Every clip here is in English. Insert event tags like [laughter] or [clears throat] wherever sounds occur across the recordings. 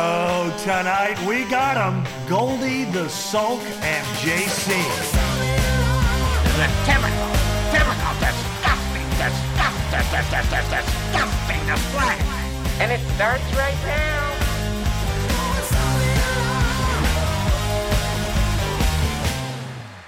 Oh, tonight we got them. Goldie, the Sulk, and JC. The typical, typical disgusting, disgusting, disgusting, disgusting display. And it starts right now.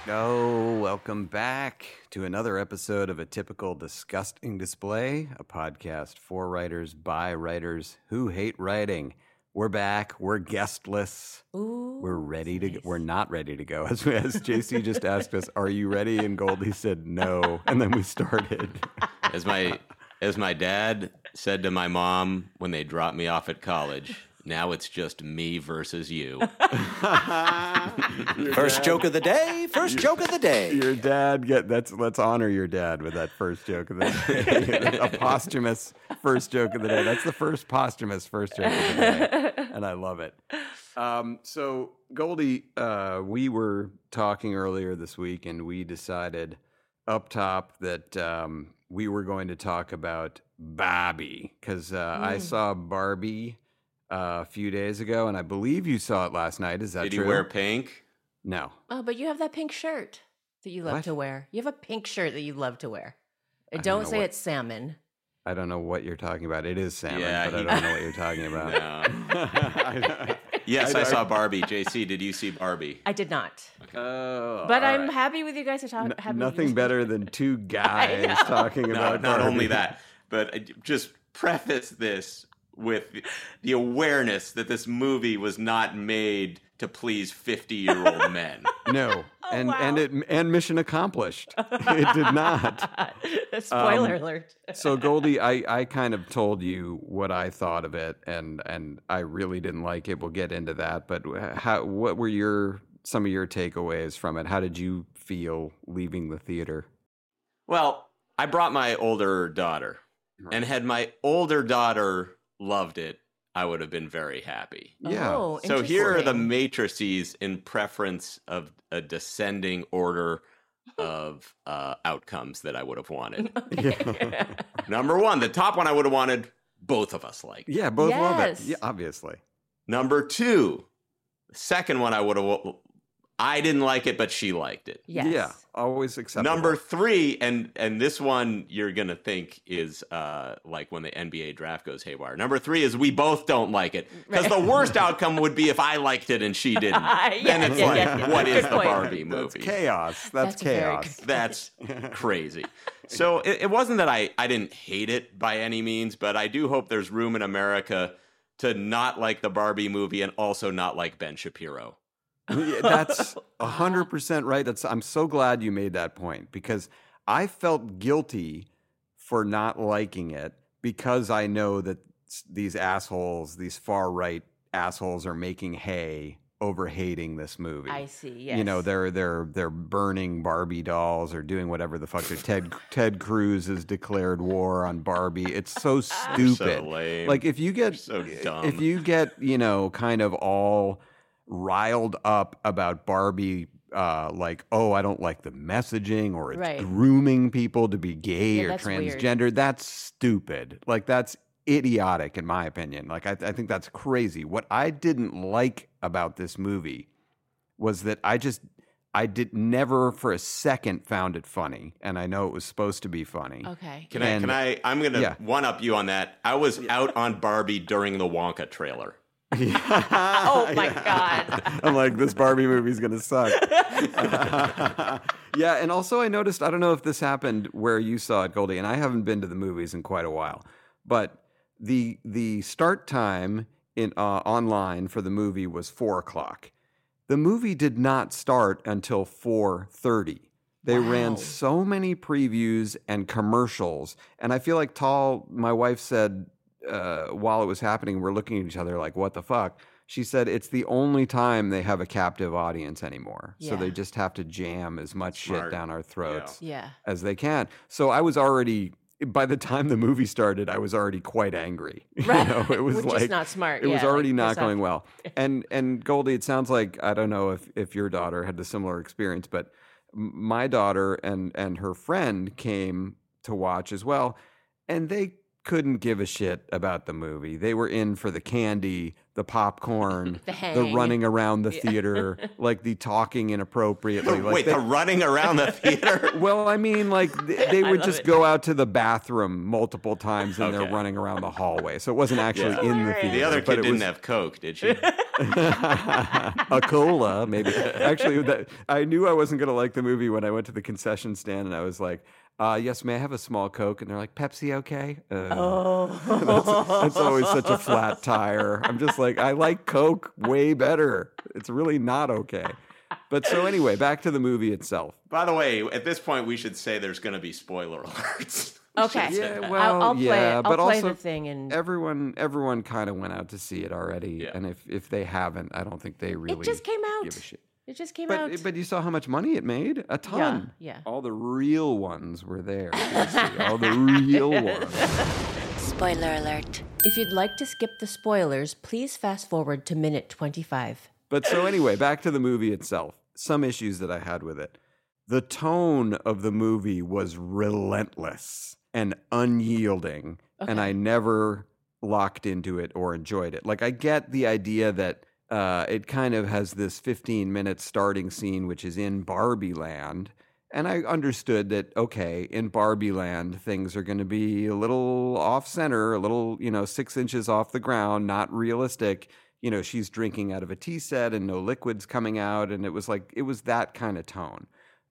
Oh, welcome back to another episode of A Typical Disgusting Display, a podcast for writers by writers who hate writing. We're back. We're guestless. Ooh, We're ready to. Go. We're not ready to go. [laughs] As, as JC just asked us, "Are you ready?" and Goldie said no, and then we started. as my as my dad said to my mom when they dropped me off at college now it's just me versus you [laughs] First joke of the day. First joke of the day. Your dad get that's let's honor your dad with that first joke of the day. a [laughs] posthumous first joke of the day. That's the first posthumous first joke of the day. And I love it. Um, so Goldie, uh, we were talking earlier this week and we decided up top that um, we were going to talk about Barbie because uh, I Mm. saw Barbie uh, a few days ago and I believe you saw it last night. Is that did true? you wear pink No. Oh, but you have that pink shirt that you love What? to wear. You have a pink shirt that you love to wear. And don't don't say what- it's salmon. I don't know what you're talking about. It is salmon, Yeah, but I don't know what you're talking [laughs] about. [laughs] yes I- i saw barbie jc did you see barbie I did not. Oh, But I'm right. happy with you guys to talk. N- happy with nothing better than two [laughs] guys talking no, about not only that but just preface this with the awareness that this movie was not made to please 50 year old [laughs] men No, Oh, and and it and mission accomplished. it did not. [laughs] Spoiler Um, alert. So Goldie, I, I kind of told you what I thought of it, and and I really didn't like it. We'll get into that, but how what were your some of your takeaways from it? How did you feel leaving the theater? Well, I brought my older daughter, and had my older daughter loved it, I would have been very happy. Yeah. Oh, So here are the matrices in preference of a descending order of uh, outcomes that I would have wanted. [laughs] [laughs] Number one, the top one I would have wanted, both of us like. Yeah, both love it. Yeah, obviously. Number two, the second one I would have, I didn't like it, but she liked it. Yes. Yeah, always acceptable. Number three, and and this one you're gonna think is uh, like when the NBA draft goes haywire. Number three is we both don't like it because the [laughs] worst outcome would be if I liked it and she [laughs] didn't. Yeah, then it's yeah, like, yeah, yeah. what is the point. Barbie That's movie? chaos. That's, That's chaos. That's [laughs] crazy. So it, it wasn't that I, I didn't hate it by any means, but I do hope there's room in America to not like the Barbie movie and also not like Ben Shapiro. Yeah, That's hundred percent right. That's I'm so glad you made that point because I felt guilty for not liking it because I know that these assholes, these far right assholes, are making hay over hating this movie. I see. Yes. You know, they're they're they're burning Barbie dolls or doing whatever the fuck. they're- Ted Ted Cruz has declared war on Barbie. It's so [laughs] stupid. So lame. Like if you get so dumb. if you get you know kind of all riled up about Barbie. Uh, like, oh, I don't like the messaging, or it's Right. grooming people to be gay Yeah, or that's weird. transgender. That's stupid. Like, that's idiotic, in my opinion. Like, I, I think that's crazy. What I didn't like about this movie was that I just I did never for a second found it funny, and I know it was supposed to be funny. Okay. Can I? Can I? I'm gonna Yeah. one up you on that. I was out on Barbie during the Wonka trailer. [laughs] Oh my god. [laughs] I'm like, this Barbie movie's gonna suck. [laughs] yeah, and also I noticed I don't know if this happened where you saw it, Goldie, and I haven't been to the movies in quite a while, but the the start time in uh, online for the movie was four o'clock. The movie did not start until four thirty. They ran so many previews and commercials, and I feel like Tall, my wife said uh, while it was happening, we're looking at each other like, "What the fuck?" She said it's the only time they have a captive audience anymore, so they just have to jam as much shit down our throats Yeah. as they can. So I was already. By the time the movie started, I was already quite angry. [laughs] You Right. know, it [laughs] was Which is like not smart. It was Yeah, like, already not piss off. going [laughs] well. And and Goldie, it sounds like I don't know if if your daughter had a similar experience, but my daughter and and her friend came to watch as well, and they couldn't give a shit about the movie. They were in for the candy, the popcorn, [laughs] The hang. running around the theater, [laughs] like the talking inappropriately. Like Wait, they- the running around the [laughs] theater. well, I mean, like th- they would just it. go out to the bathroom multiple times and they're running around the hallway. So it wasn't actually Yeah. in the theater. the other but kid it didn't was- have Coke, did she? a cola, maybe. Actually, that, I knew I wasn't going to like the movie when I went to the concession stand and I was like, uh, yes, may I have a small Coke? And they're like, Pepsi, okay? Uh, [laughs] Oh. That's always such a flat tire. I'm just like, I like Coke way better. It's really not okay. But so anyway, back to the movie itself. By the way, at this point, we should say there's going to be spoiler [laughs] alerts. Okay. Yeah, I'll- well, I'll, play yeah, it. but I'll play also the thing and everyone everyone kind of went out to see it already, Yeah. and if if they haven't, I don't think they really it just came out. give a shit. It just came But out. but you saw how much money it made? A ton. yeah. All the real ones were there. [laughs] Casey. All the real [laughs] ones. Spoiler alert. if you'd like to skip the spoilers, please fast forward to minute 25. But so anyway, back to the movie itself. Some issues that I had with it. The tone of the movie was relentless and unyielding, and I never locked into it or enjoyed it. Like I get the idea that uh, it kind of has this 15 minute starting scene, which is in Barbie Land. And I understood that, okay, in Barbie Land, things are going to be a little off center, a little, you know, six inches off the ground, not realistic. You know, she's drinking out of a tea set and no liquids coming out. And it was like, it was that kind of tone.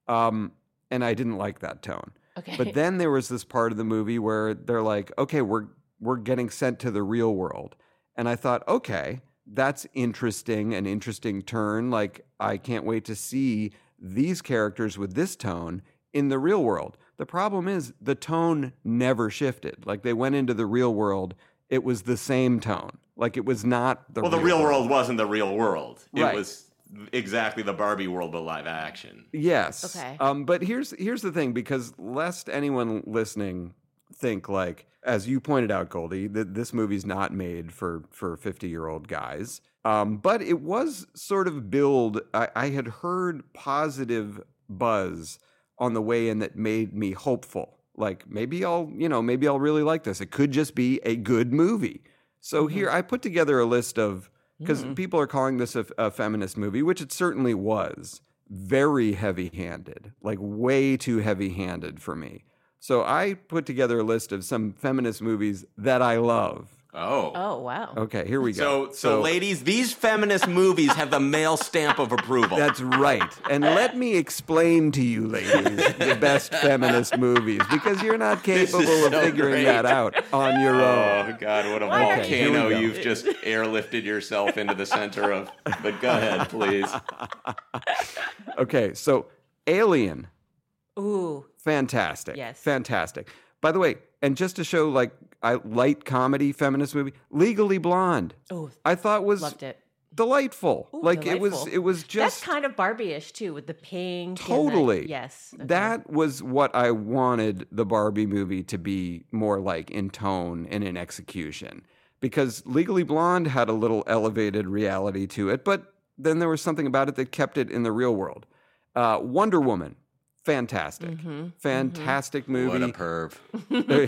Um, and I didn't like that tone. Okay. But then there was this part of the movie where they're like, okay, we're we're getting sent to the real world. And I thought, okay, that's interesting, an interesting turn. Like, I can't wait to see these characters with this tone in the real world. The problem is the tone never shifted. Like they went into the real world, it was the same tone. Like it was not the well, the real world wasn't the real world. It Right. was exactly the Barbie world, but live action. Yes. Okay. Um, but here's here's the thing, because lest anyone listening think like, as you pointed out, Goldie, that this movie's not made for for 50 year old guys. Um, but it was sort of billed. I, I had heard positive buzz on the way in that made me hopeful. Like maybe I'll, you know, maybe I'll really like this. It could just be a good movie. So here I put together a list of because people are calling this a, a feminist movie, which it certainly was. Very heavy handed, like way too heavy handed for me. So I put together a list of some feminist movies that I love. Oh. oh, wow. Okay, here we go. So, so, ladies, these feminist movies have the male stamp of approval. That's right. And let me explain to you, ladies, the best feminist movies because you're not This is capable of so figuring great. that out on your oh, own. Oh God! What a Okay, here volcano go. you've just airlifted yourself into the center of. But go ahead, please. [laughs] Okay, so Alien, Ooh. Fantastic. Yes. Fantastic. By the way, and just to show like I light comedy feminist movie, Legally Blonde. Oh, I thought was loved it. delightful. Ooh, like it was delightful. it was just That's kind of Barbie-ish too, with the pink. and the- Totally. yes. okay. That was what I wanted the Barbie movie to be more like in tone and in execution. Because Legally Blonde had a little elevated reality to it, but then there was something about it that kept it in the real world. Uh, Wonder Woman, fantastic, fantastic movie. What a perv.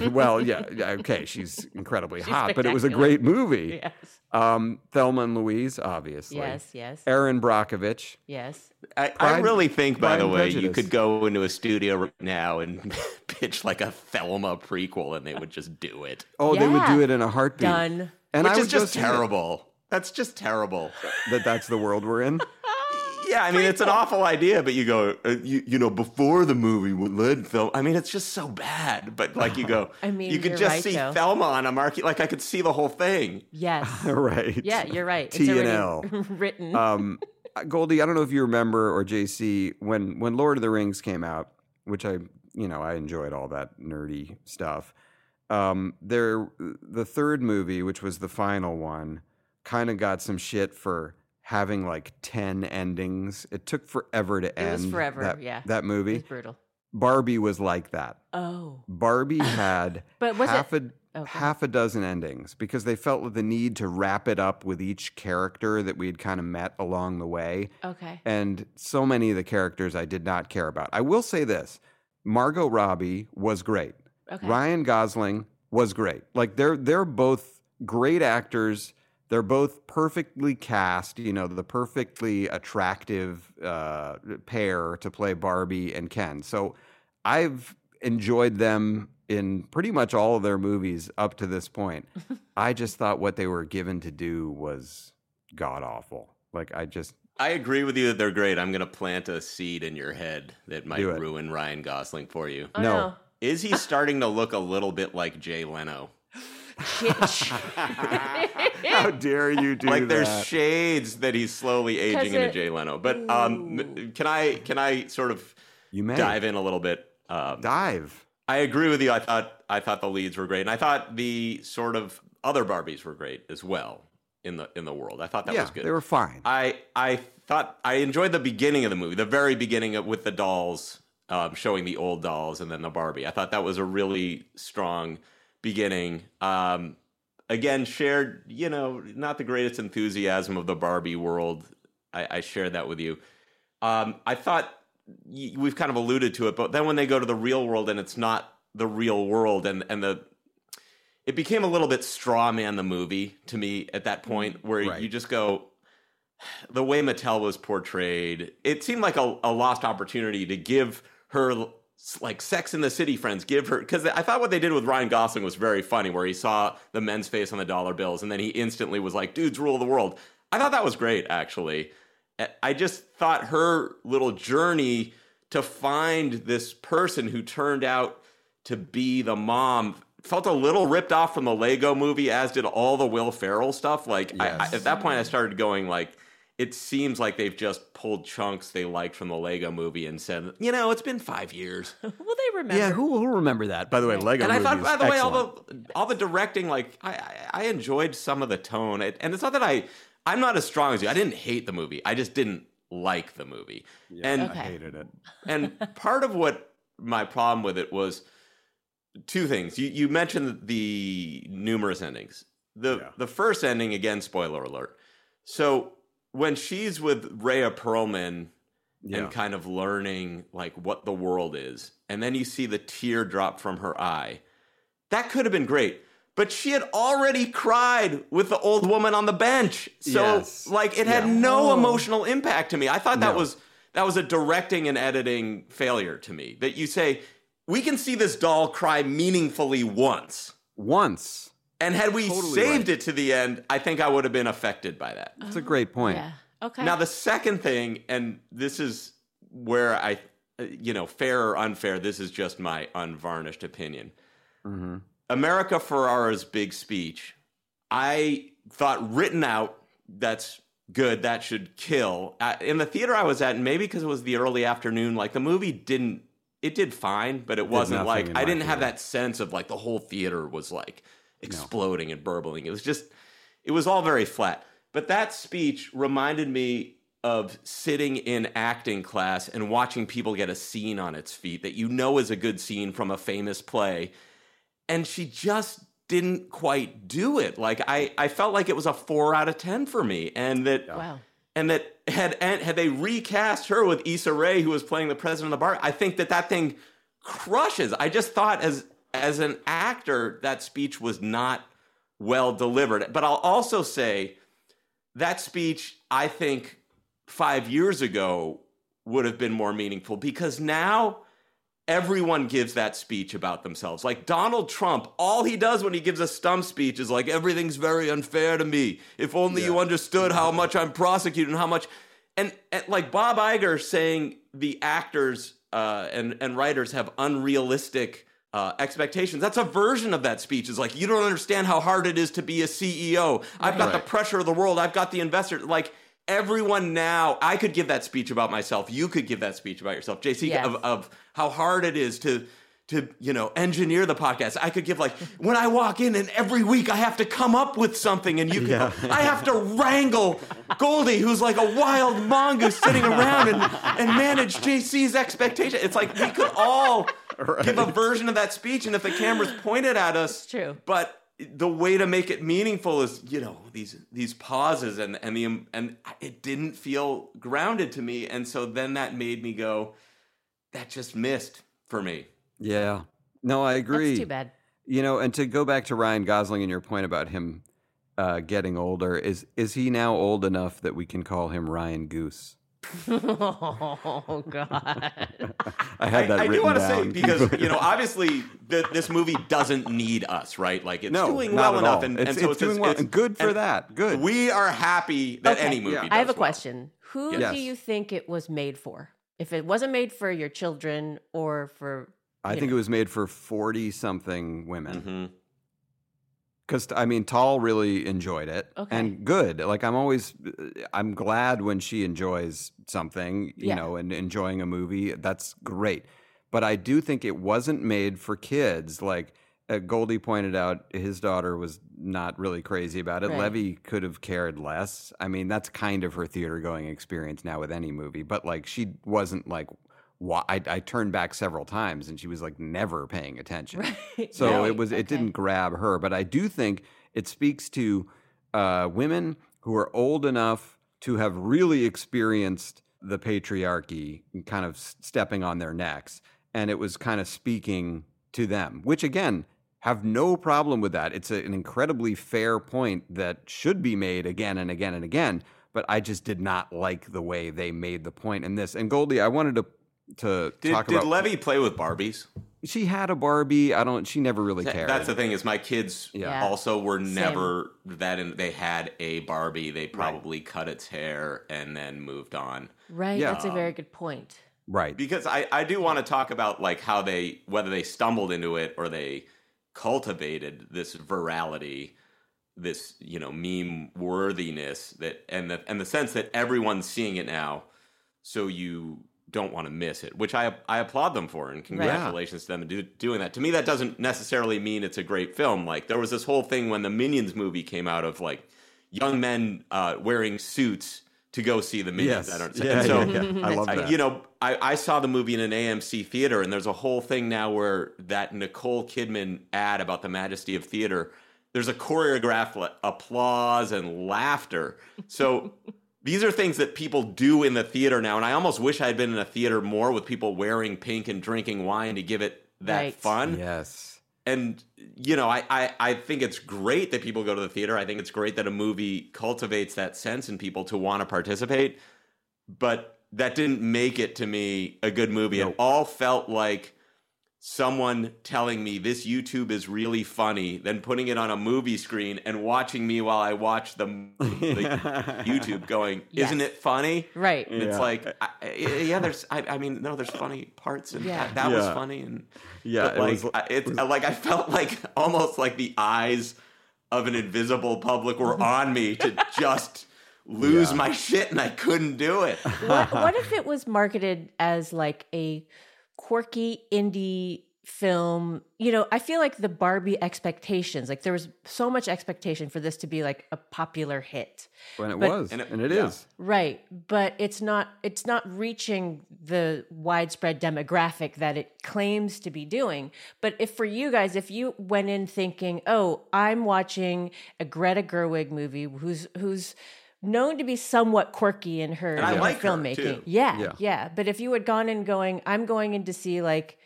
Uh, [laughs] well, yeah, yeah, okay, she's incredibly She's hot, but it was a great movie. [laughs] Yes. Um, Thelma and Louise, obviously. Yes, yes. Erin Brockovich. Yes. I, I really think, by Pride the and way, you could go into a studio right now and [laughs] pitch like a Thelma prequel, and they would just do it. Oh, they would do it in a heartbeat. Done. And Which I is just see it. terrible. That's just terrible. That that's the world we're in. Yeah, I mean, it's an awful idea, but you go, uh, you, you know, before the movie led Thelma. I mean, it's just so bad. But like you go, [laughs] I mean, you could just right, see though. Thelma on a marquee. Like I could see the whole thing. Yes. [laughs] right. Yeah, you're right. T and L [laughs] written. um, Goldie, I don't know if you remember or JC when when Lord of the Rings came out, which I you know I enjoyed all that nerdy stuff. Um, there, the third movie, which was the final one, kind of got some shit for having like ten endings. It took forever to end. It was forever, That, yeah. that it movie. was brutal. Barbie was like that. Oh. Barbie [laughs] had But was it- half a Oh, go half a dozen endings because they felt the need to wrap it up with each character that we had kind of met along the way. Okay. And so many of the characters I did not care about. I will say this: Margot Robbie was great. Okay. Ryan Gosling was great. Like they're they're both great actors. They're both perfectly cast. You know, the perfectly attractive uh, pair to play Barbie and Ken. So I've enjoyed them in pretty much all of their movies up to this point. [laughs] I just thought what they were given to do was god awful. Like I just I agree with you that they're great. I'm going to plant a seed in your head that might ruin Ryan Gosling for you. Oh, no. no. Is he starting to look a little bit like Jay Leno? Shit, [laughs] How dare you do that? like there's shades that he's slowly aging into it- Jay Leno. But um, can I can I sort of you may dive in a little bit? Um, dive. I agree with you. I thought I thought the leads were great, and I thought the sort of other Barbies were great as well in the in the world. I thought that yeah, was good. they were fine. I I thought I enjoyed the beginning of the movie, the very beginning of, with the dolls, um, showing the old dolls and then the Barbie. I thought that was a really strong beginning. Um, again, shared you know not the greatest enthusiasm of the Barbie world. I, I shared that with you. Um, I thought we've kind of alluded to it, but then when they go to the real world and it's not the real world, and and the it became a little bit straw man the movie to me at that point, where Right. you just go the way Mattel was portrayed. It seemed like a, a lost opportunity to give her like Sex in the City friends, give her because I thought what they did with Ryan Gosling was very funny, where he saw the men's face on the dollar bills, and then he instantly was like, "Dudes rule the world." I thought that was great, actually. I just thought her little journey to find this person who turned out to be the mom felt a little ripped off from the Lego movie, as did all the Will Ferrell stuff. Like I, I, at that point, I started going like, it seems like they've just pulled chunks they liked from the Lego movie and said, you know, it's been five years. [laughs] will they remember? Yeah, who will remember that? By the way, Lego. and I thought, by is the way, all the all the directing, like I, I, I enjoyed some of the tone, It- and it's not that I, I'm not as strong as you. I didn't hate the movie. I just didn't like the movie. and Okay. I hated it. [laughs] and part of what my problem with it was two things. You you mentioned the numerous endings. The Yeah. the first ending again, spoiler alert. So when she's with Rhea Perlman Yeah. and kind of learning like what the world is, and then you see the tear drop from her eye, that could have been great. But she had already cried with the old woman on the bench. So Yes. like it had Yeah. no Oh. emotional impact to me. I thought that No. was that was a directing and editing failure to me. That you say we can see this doll cry meaningfully once. Once. And had we Totally saved right. it to the end, I think I would have been affected by that. That's a great point. Yeah. Okay. Now, the second thing, and this is where I, you know, fair or unfair, this is just my unvarnished opinion. hmm America Ferrera's big speech, I thought written out, that's good, that should kill. Uh, in the theater I was at, and maybe because it was the early afternoon, like the movie didn't, it did fine, but it wasn't like, I didn't have that sense of like the whole theater was like exploding and burbling. It was just, it was all very flat. But that speech reminded me of sitting in acting class and watching people get a scene on its feet that you know is a good scene from a famous play. And she just didn't quite do it. Like I, I felt like it was a four out of ten for me. And that wow. and that had and had they recast her with Issa Rae, who was playing the president of the bar, I think that that thing crushes. I just thought as as an actor, that speech was not well delivered. But I'll also say that speech, I think, five years ago would have been more meaningful because now everyone gives that speech about themselves. Like Donald Trump, all he does when he gives a stump speech is like, everything's very unfair to me. If only you understood how [laughs] much I'm prosecuted and how much. And, and like Bob Iger saying the actors uh, and, and writers have unrealistic uh, expectations. That's a version of that speech. Is like, you don't understand how hard it is to be a CEO. I've got the pressure of the world. I've got the investor. Like, everyone now, I could give that speech about myself. You could give that speech about yourself, JC, Yes. of, of how hard it is to to you know engineer the podcast. I could give like [laughs] when I walk in and every week I have to come up with something, and you can. I have to wrangle Goldie, who's like a wild mongoose sitting around and and manage JC's expectation. It's like we could all give a version of that speech, and if the camera's pointed at us, true. But the way to make it meaningful is you know these these pauses and and the and it didn't feel grounded to me and so then that made me go that just missed for me Yeah. No, I agree. That's too bad. You know, and to go back to Ryan Gosling and your point about him uh, getting older, is is he now old enough that we can call him Ryan Goose? Oh God. I had that I, I do want to say because you know [laughs] obviously the, this movie doesn't need us right like it's no, doing well enough all. and, it's, and so it's, it's, doing well. it's- and good for and that. Good. we are happy that Okay. any movie Yeah. does I have a well. question. Who Yes. do you think it was made for? If it wasn't made for your children or for I think know. it was made for forty something women. Mhm. Because I mean, Tall really enjoyed it Okay. and good. Like I'm always, I'm glad when she enjoys something, you Yeah. know, and enjoying a movie. That's great. But I do think it wasn't made for kids. Like uh, Goldie pointed out, his daughter was not really crazy about it. Right. Levy could have cared less. I mean, that's kind of her theater going experience now with any movie. But like, she wasn't like. Why, I, I turned back several times and she was like never paying attention. [laughs] Right. So it was it Okay. didn't grab her, but I do think it speaks to uh, women who are old enough to have really experienced the patriarchy, kind of stepping on their necks, and it was kind of speaking to them, which again have no problem with that. It's a, an incredibly fair point that should be made again and again and again. But I just did not like the way they made the point in this. And Goldie, I wanted to to did, talk did about. Levy play with Barbies she had a Barbie. I don't. She never really cared. That's the thing is my kids Yeah. also were Same. never that in, they had a Barbie. They probably cut its hair and then moved on. right. Yeah. That's a very good point. right. Because I, I do want to talk about like how they whether they stumbled into it or they cultivated this virality, this you know meme worthiness that and the and the sense that everyone's seeing it now, so you don't want to miss it, which I I applaud them for and congratulations to them do, doing that. To me, that doesn't necessarily mean it's a great film. Like there was this whole thing when the Minions movie came out of like young men uh, wearing suits to go see the Minions. Yes. I don't. Yeah, so yeah, yeah. I love that. you know, I, I saw the movie in an AMC theater, and there's a whole thing now where that Nicole Kidman ad about the majesty of theater. There's a choreographed applause and laughter. So these are things that people do in the theater now, and I almost wish I had been in a theater more with people wearing pink and drinking wine to give it that Right. fun Yes. and you know I, I i think it's great that people go to the theater i think it's great that a movie cultivates that sense in people to want to participate but that didn't make it to me a good movie it all felt like someone telling me this youtube is really funny then putting it on a movie screen and watching me while i watch the, [laughs] the youtube going isn't Yes. it funny Right. and it's like I, I- yeah there's I, I mean no there's funny parts and Yeah. that, that was funny and Yeah, it like was- I- it's like I felt like almost like the eyes of an invisible public were [laughs] on me to just lose Yeah. my shit, and I couldn't do it. what, what if it was marketed as like a quirky indie film? You know, I feel like the Barbie expectations, like there was so much expectation for this to be like a popular hit. When it But- was, And and it- it yeah. is. Right, but it's not it's not reaching the widespread demographic that it claims to be doing. But if for you guys if you went in thinking, "Oh, I'm watching a Greta Gerwig movie who's who's known to be somewhat quirky in her, And I like filmmaking. Yeah, Yeah. yeah, But if you had gone in going, I'm going in to see like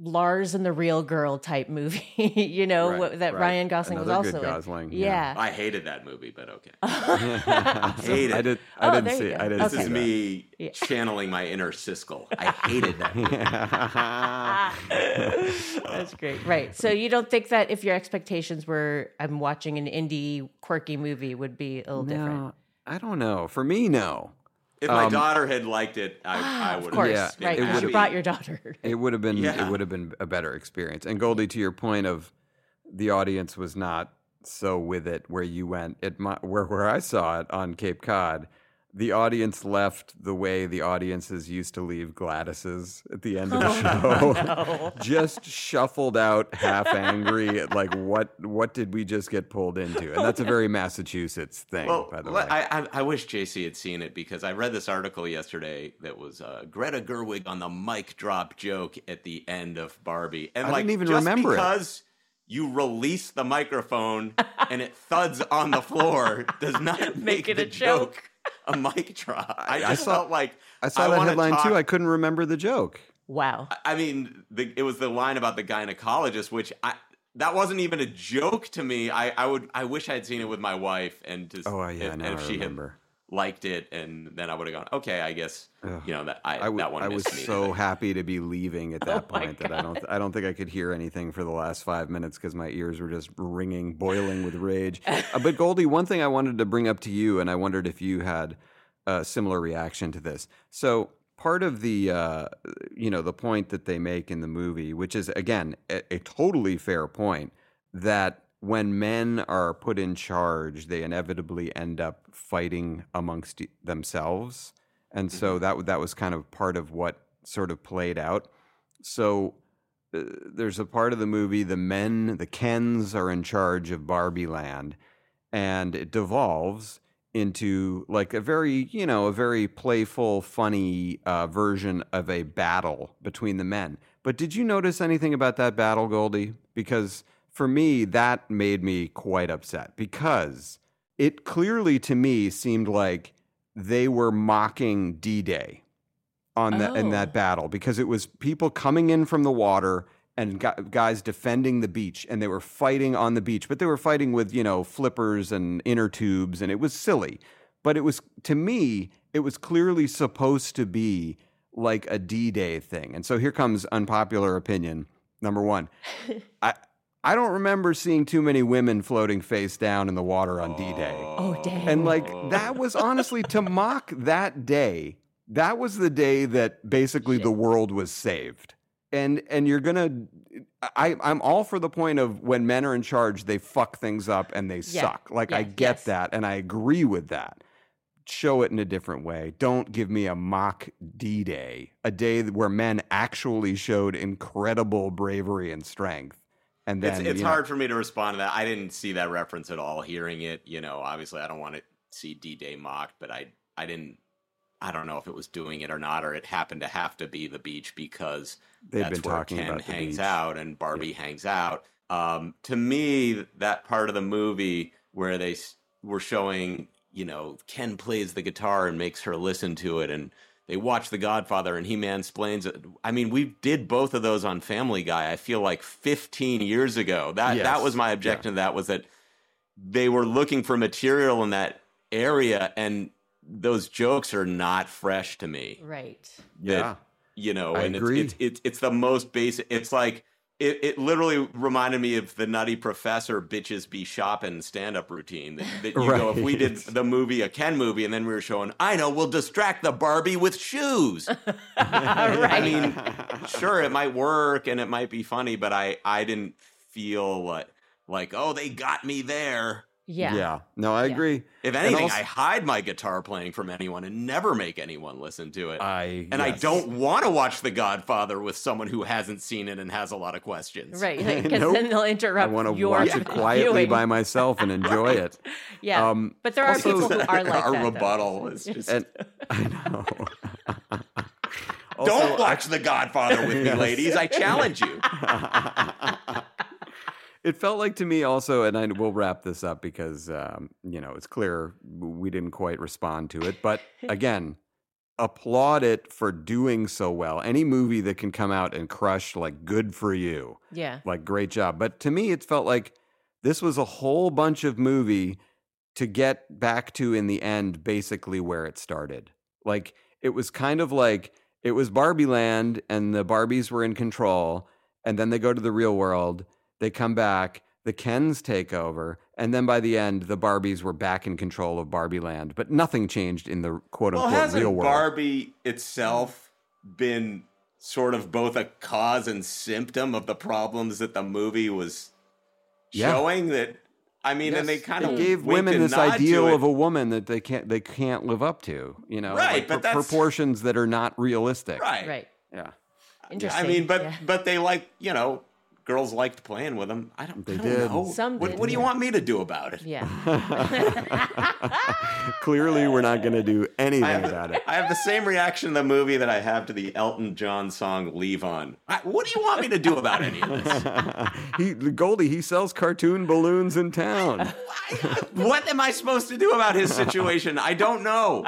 Lars and the Real Girl type movie, [laughs] you know, Right, what, that right. Ryan Gosling Another was good also in. Gosling, yeah. Yeah. I hated that movie, but okay. [laughs] I hate it. I did. I Oh, didn't see. go. I didn't This see is me Yeah. channeling my inner Siskel. I hated that movie. [laughs] That's great. Right. So you don't think that if your expectations were I'm watching an indie quirky movie would be a little different? No, I don't know. For me, no. If my Um, daughter had liked it, I, I Of would course. Yeah, right. it You would've- brought your daughter. It would have been. Yeah. It would have been a better experience. And Goldie, to your point of the audience was not so with it where you went. It my, where where I saw it on Cape Cod. The audience left the way the audiences used to leave Gladys's at the end of the show. [laughs] [laughs] Just shuffled out, half angry, like what what did we just get pulled into? And that's a very Massachusetts thing, Well, by the way. I, I, I wish JC had seen it because I read this article yesterday that was uh, Greta Gerwig on the mic drop joke at the end of Barbie, and I like didn't even just remember it. because you release the microphone and it thuds on the floor [laughs] does not make, it the a joke. A mic drop. I I just saw- felt like I saw that headline talk- too. I couldn't remember the joke. Wow. I mean, the, it was the line about the gynecologist, which I that wasn't even a joke to me. I, I would I wish I had seen it with my wife and just Oh yeah, and, now and if I she remember. had liked it, and then I would have gone, okay, I guess you know that I, I, w- that one I was me. so happy to be leaving at [laughs] that Oh point that I don't I don't think I could hear anything for the last five minutes because my ears were just ringing, boiling with rage. [laughs] Uh, but Goldie, one thing I wanted to bring up to you, and I wondered if you had a similar reaction to this. So part of the uh, you know the point that they make in the movie, which is again a, a totally fair point, that when men are put in charge, they inevitably end up fighting amongst themselves, and so that that was kind of part of what sort of played out. So uh, there's a part of the movie the men, the Kens, are in charge of Barbie Land, and it devolves into like a very you know a very playful funny uh, version of a battle between the men. But did you notice anything about that battle goldie? Because for me that made me quite upset because it clearly to me seemed like they were mocking d-day on that in Oh. that battle because it was people coming in from the water and guys defending the beach and they were fighting on the beach but they were fighting with you know flippers and inner tubes and it was silly. But it was to me it was clearly supposed to be like a D-Day thing. And so here comes unpopular opinion number 1 [laughs] I I don't remember seeing too many women floating face down in the water on D-Day Oh, dang. and like that was honestly to mock that day. That was the day that basically the world was saved. And and you're gonna I, I'm all for the point of when men are in charge, they fuck things up and they Yeah. suck. Like I get yes. that and I agree with that. Show it in a different way. Don't give me a mock D Day, a day where men actually showed incredible bravery and strength. And then it's it's you know- hard for me to respond to that. I didn't see that reference at all. Hearing it, you know, obviously I don't want to see D Day mocked, but I I didn't. I don't know if it was doing it or not, or it happened to have to be the beach because They've that's been where talking Ken about hangs beach. out and Barbie hangs out. Um, to me, that part of the movie where they were showing, you know, Ken plays the guitar and makes her listen to it, and they watch The Godfather and he mansplains it. I mean, we did both of those on Family Guy. I feel like 15 years ago. That Yes. that was my objection to that was that they were looking for material in that area, and those jokes are not fresh to me right. that Yeah. you know I and agree. It's, it's it's it's the most basic it's like it, it literally reminded me of the nutty professor bitches be shopping stand-up routine that, that you know, if we did the movie a ken movie and then we were showing i know we'll distract the barbie with shoes. [laughs] I mean sure it might work and it might be funny but i i didn't feel like like oh they got me there Yeah. Yeah. No, I Yeah. agree. if anything also- i hide my guitar playing from anyone and never make anyone listen to it I and I don't want to watch The Godfather with someone who hasn't seen it and has a lot of questions. Right. [laughs] Because Nope. then they'll interrupt. I want to your watch it [laughs] quietly viewing. by myself and enjoy it. Yeah. Um, but there are also- people who are [laughs] like Our that. though. rebuttal is just And I know. don't watch The Godfather with me, ladies. I challenge you. It felt like to me also, and I will wrap this up because um, you know it's clear we didn't quite respond to it. But [laughs] again, applaud it for doing so well. Any movie that can come out and crush, like, good for you. Yeah. Like, great job. But to me, it felt like this was a whole bunch of movie to get back to in the end, basically where it started. Like, it was kind of like it was Barbie Land and the Barbies were in control. And then they go to the real world, they come back, the Kens take over. And then by the end, the Barbies were back in control of Barbie Land. But nothing changed in the quote Well, unquote hasn't real world. Barbie itself been sort of both a cause and symptom of the problems that the movie was Yeah. showing? That I mean, and they Yes, kind it of gave women this ideal of a woman that they can't they can't live up to. You know, Right, like but pro- that's- proportions that are not realistic. right, Right. Yeah, Interesting. I mean, but Yeah. but they like you know, girls liked playing with them. I don't. They I don't did. know. Some what, did, what do you yeah. want me to do about it? Yeah. [laughs] Clearly, we're not going to do anything I have, about it. I have the same reaction to the movie that I have to the Elton John song "Levon." I, what do you want me to do about any of this? [laughs] he Goldie, he sells cartoon balloons in town. [laughs] what am I supposed to do about his situation? I don't know.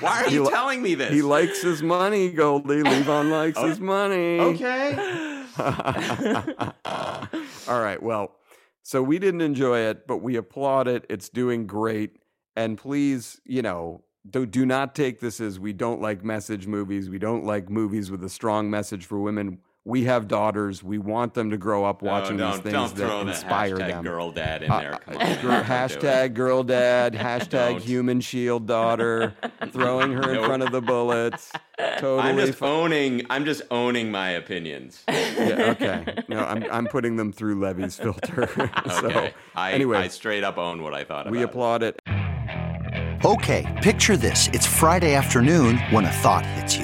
Why are He you li- telling me this? He likes his money, Goldie. Levon likes his money. okay. All right. Well, so we didn't enjoy it, but we applaud it. It's doing great. And please, you know, do, do not take this as we don't like message movies. We don't like movies with a strong message for women. We have daughters. We want them to grow up watching no, these things don't throw that the inspire hashtag them. girl dad in Uh, there. uh, Come on, gr- man. Don't do it. hashtag girl dad, [laughs] hashtag Don't. human shield daughter, throwing her in front of the bullets. [laughs] Totally I'm just fu- owning. I'm just owning my opinions. [laughs] yeah, okay. No, I'm I'm putting them through Levy's filter. so Okay. I, anyway, I straight up own what I thought. we about it. applaud it. Okay, picture this. It's Friday afternoon when a thought hits you.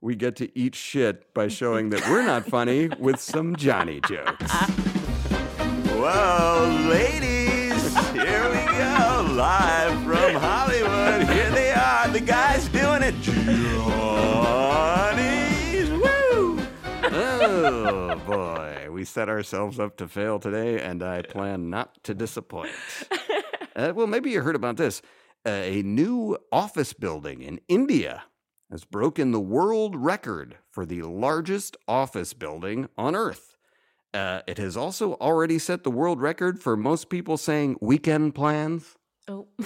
we get to eat shit by showing that we're not funny with some Johnny jokes. Whoa, ladies, here we go, live from Hollywood. Here they are, the guys doing it. Johnny's, woo! oh boy, we set ourselves up to fail today, and I plan not to disappoint. Uh, well, maybe you heard about this. Uh, a new office building in India has broken the world record for the largest office building on Earth. Uh, it has also already set the world record for most people saying weekend plans. Oh. [laughs]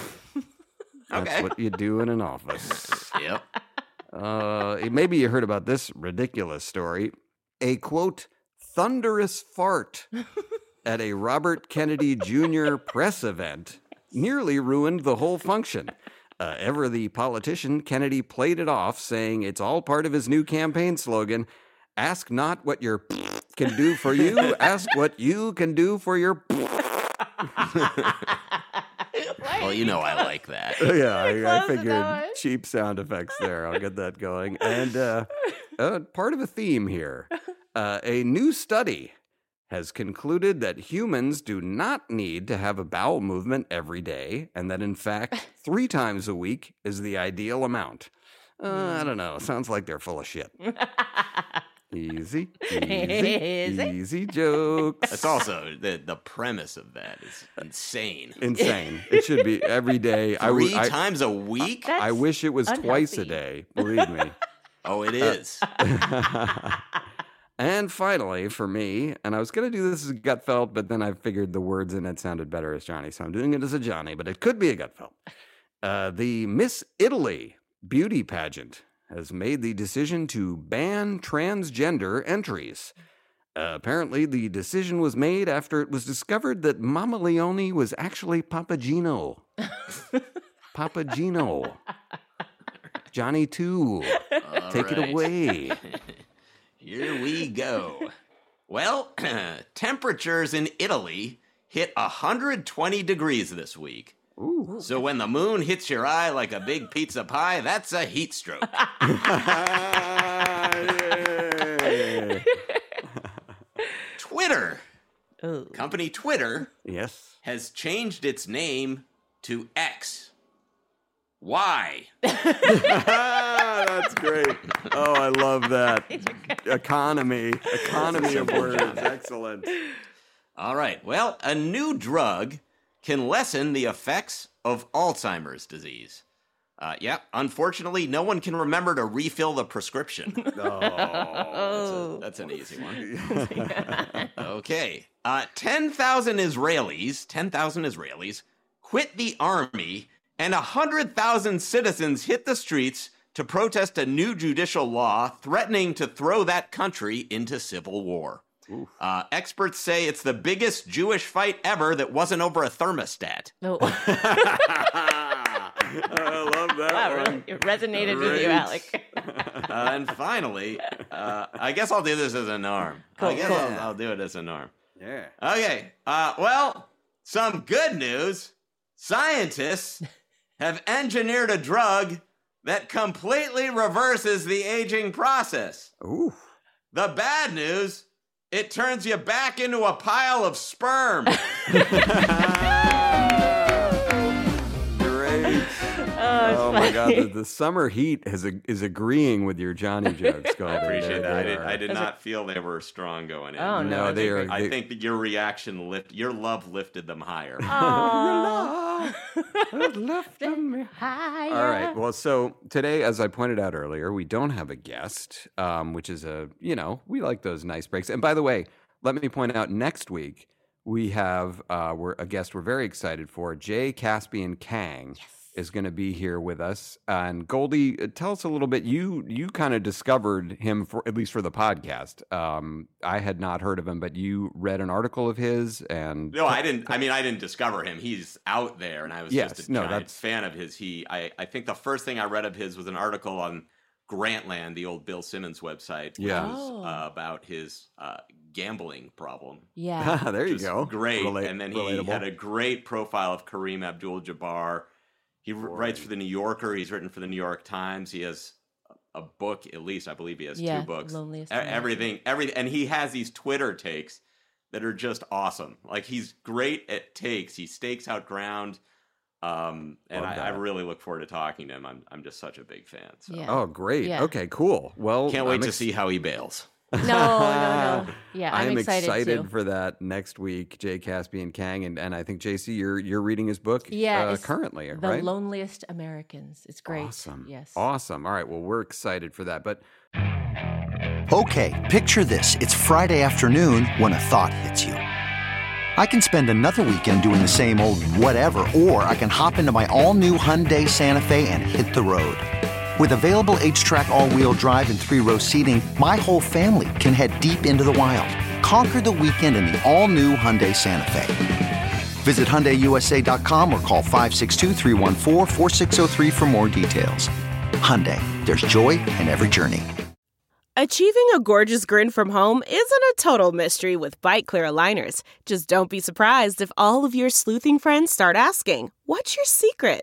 That's Okay. what you do in an office. Yep. Uh, maybe you heard about this ridiculous story. A quote, thunderous fart at a Robert Kennedy Jr. press event nearly ruined the whole function. Uh, ever the politician, Kennedy played it off, saying it's all part of his new campaign slogan Ask not what your [laughs] can do for you, ask what you can do for your. [laughs] Well, you know I like that. [laughs] yeah, I, I figured cheap sound effects there. I'll get that going. And uh, uh, part of a theme here uh, a new study has concluded that humans do not need to have a bowel movement every day, and that in fact, [laughs] three times a week is the ideal amount. Uh, I mm. don't know. Sounds like they're full of shit. [laughs] Easy, easy, Easy. easy jokes. That's also the the premise of that is insane. insane. It should be every day. Three would- I- times a uh, week? That's I wish it was twice a day. Believe me. [laughs] Oh, it uh, is. And finally, for me, and I was going to do this as a gut felt, but then I figured the words in it sounded better as Johnny, so I'm doing it as a Johnny, but it could be a gut felt. Uh, the Miss Italy beauty pageant has made the decision to ban transgender entries. Uh, apparently, the decision was made after it was discovered that Mama Leone was actually Papagino. [laughs] Papagino. [laughs] Johnny 2. Take right. it away. [laughs] Here we go. Well, [clears throat] temperatures in Italy hit 120 degrees this week. So when the moon hits your eye like a big pizza pie, that's a heat stroke. [laughs] Twitter, Oh. company Twitter, yes. has changed its name to X. Why? That's great. Oh, I love that. [laughs] Economy. Economy of words. Excellent. All right. Well, a new drug can lessen the effects of Alzheimer's disease. Uh, yeah, unfortunately, no one can remember to refill the prescription. [laughs] Oh. That's, a- that's an easy one. [laughs] okay. Uh, 10,000 Israelis, 10,000 Israelis quit the army, and 100,000 citizens hit the streets to protest a new judicial law threatening to throw that country into civil war. Uh, experts say it's the biggest Jewish fight ever that wasn't over a thermostat. No. [laughs] I love that wow, one. really, it resonated with you, Alec. [laughs] Uh, and finally, uh, I guess I'll do this as a norm. I Cool, guess cool. I'll, I'll do it as a norm. Yeah. Okay. Uh, well, some good news. Scientists have engineered a drug that completely reverses the aging process. Ooh. The bad news, it turns you back into a pile of sperm. [laughs] Oh, my God. The, the summer heat has a, is agreeing with your Johnny [laughs] jokes. I appreciate that. I did, I did not feel they were strong going in. Oh, no. No, I they think, are- I they- think that your reaction lift, your love lifted them higher. Aw. [laughs] [laughs] All right. Well, so today, as I pointed out earlier, we don't have a guest, um, which is a, you know, we like those nice breaks. And by the way, let me point out next week, we have uh, we're a guest we're very excited for. Jay Caspian Kang is going to be here with us. And Goldie, uh, tell us a little bit. You you kind of discovered him for at least for the podcast. Um, I had not heard of him, but you read an article of his, and No, I didn't. I mean, I didn't discover him. He's out there, and I was Yes, just a no, giant that's- fan of his. He, I, I think the first thing I read of his was an article on Grantland, the old Bill Simmons website, which Yeah. was Oh. uh, about his uh, gambling problem. Yeah. [laughs] there you go. Great. Relate- and then he relatable. had a great profile of Kareem Abdul-Jabbar. He r- writes for the New Yorker. He's written for the New York Times. He has a a book, at least I believe he has Yeah, two books. Loneliest E- everything, everything, and he has these Twitter takes that are just awesome. Like he's great at takes. He stakes out ground. Um, and I, I really look forward to talking to him. I'm, I'm just such a big fan. So Yeah. Oh, great. Yeah. Okay, cool. Well, can't wait I'm to see how he bails. [laughs] No, no, no. [laughs] Yeah, I'm I'm excited, too. for that next week, Jay Caspian Kang, and, and I think JC, you're you're reading his book, Yeah, uh, currently, The right? Loneliest Americans. It's great. Awesome. Yes. Awesome. All right. Well, we're excited for that. But Okay, picture this. It's Friday afternoon when a thought hits you. I can spend another weekend doing the same old whatever, or I can hop into my all new Hyundai Santa Fe and hit the road. With available HTRAC, all wheel drive, and three row seating, my whole family can head deep into the wild. Conquer the weekend in the all new Hyundai Santa Fe. Visit HyundaiUSA.com or call 562-314-4603 for more details. Hyundai, there's joy in every journey. Achieving a gorgeous grin from home isn't a total mystery with Byte Clear aligners. Just don't be surprised if all of your sleuthing friends start asking, What's your secret?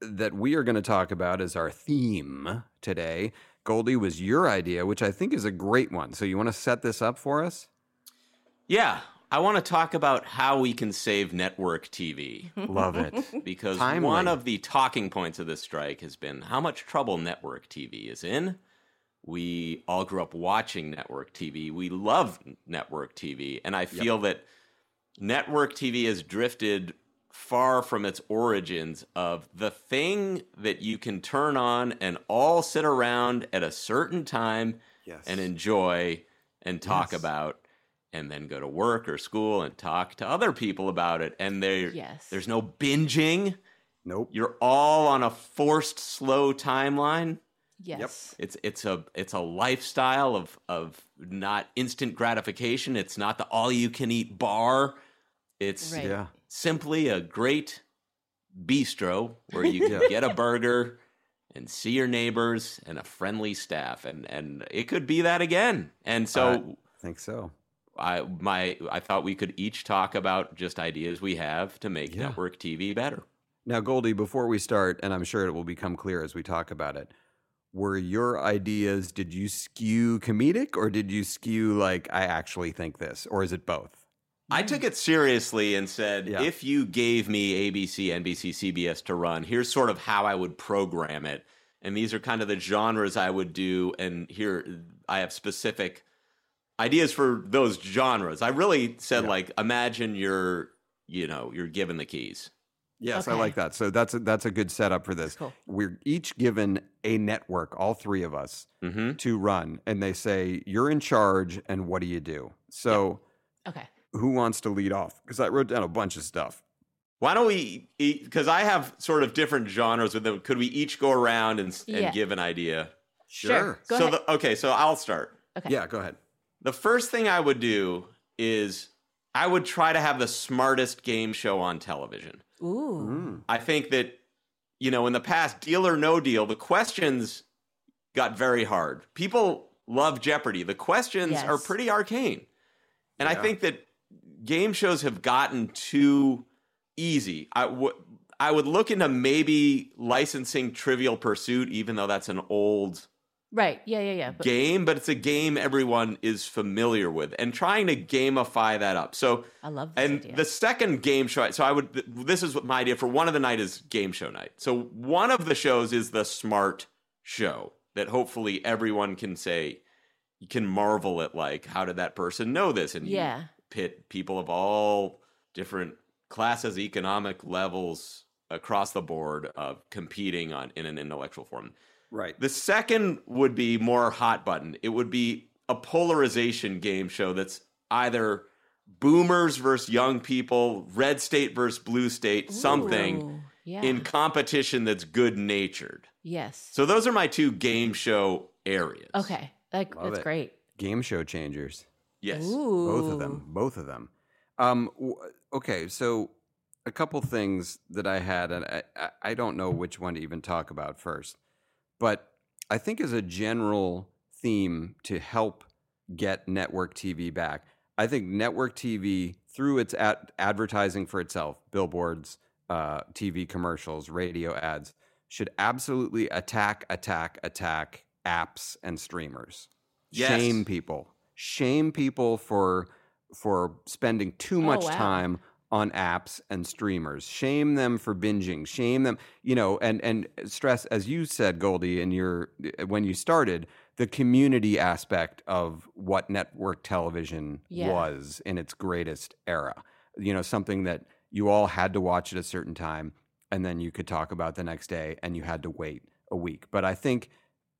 that we are going to talk about is our theme today. Goldie was your idea, which I think is a great one. So you want to set this up for us? Yeah. I want to talk about how we can save network TV. Love it. [laughs] Because Timely. one of the talking points of this strike has been how much trouble network TV is in. We all grew up watching network TV. We love network TV. And I feel that network TV has drifted far from its origins of the thing that you can turn on and all sit around at a certain time Yes. and enjoy and talk Yes. about and then go to work or school and talk to other people about it and there Yes. there's no binging Nope. you're all on a forced slow timeline Yes. it's it's a it's a lifestyle of of not instant gratification it's not the all you can eat bar it's Right. Yeah. Simply a great bistro where you can get a [laughs] burger and see your neighbors and a friendly staff and and it could be that again and so I think so. I my I thought we could each talk about just ideas we have to make Yeah. network TV better. Now, Goldie, before we start, and I'm sure it will become clear as we talk about it, were your ideas, did you skew comedic or did you skew like, I actually think this? Or is it both? I took it seriously and said, Yeah. if you gave me ABC, NBC, CBS to run, here's sort of how I would program it. And these are kind of the genres I would do. And here I have specific ideas for those genres. I really said, Yeah. like, imagine you're, you know, you're given the keys. Yes, I like that. So that's a, that's a good setup for this. Cool. We're each given a network, all three of us, hmm to run, and they say you're in charge, and what do you do? So Okay. Who wants to lead off? Because I wrote down a bunch of stuff. Why don't we? Because I have sort of different genres with them. Could we each go around and, and Yeah. give an idea? Sure. Go so ahead. The, okay, so I'll start. okay. Yeah, go ahead. The first thing I would do is I would try to have the smartest game show on television. Ooh. Mm. I think that, you know, in the past, deal or no deal, the questions got very hard. People love Jeopardy. The questions Yes. are pretty arcane. And I think that game shows have gotten too easy. I would I would look into maybe licensing Trivial Pursuit, even though that's an old Right. Yeah. Yeah. Yeah. But, game, but it's a game everyone is familiar with, and trying to gamify that up. So, I love this and idea. the second game show. So I would. This is what my idea for one of the night is game show night. So one of the shows is the smart show that hopefully everyone can say, you can marvel at like how did that person know this, and Yeah. Pit people of all different classes, economic levels across the board of competing on in an intellectual form. Right. The second would be more hot button. It would be a polarization game show that's either boomers versus young people, red state versus blue state, something Yeah. in competition that's good natured. yes. So those are my two game show areas. okay. Like Love that's it. great. Game show changers. Yes. Ooh. Both of them. Both of them. Um, w- okay, so a couple things that I had, and I, I- I don't know which one to even talk about first, but I think as a general theme to help get network TV back, I think network TV through its ad- advertising for itself, billboards, uh, TV commercials, radio ads, should absolutely attack, attack, attack apps and streamers. Yes. Shame people. Shame people for for spending too oh, much wow. time on apps and streamers. Shame them for binging. Shame them, you know, and and stress as you said Goldie in your eh, when you started the community aspect of what network television Yeah. was in its greatest era. You know, something that you all had to watch at a certain time and then you could talk about the next day and you had to wait a week. But I think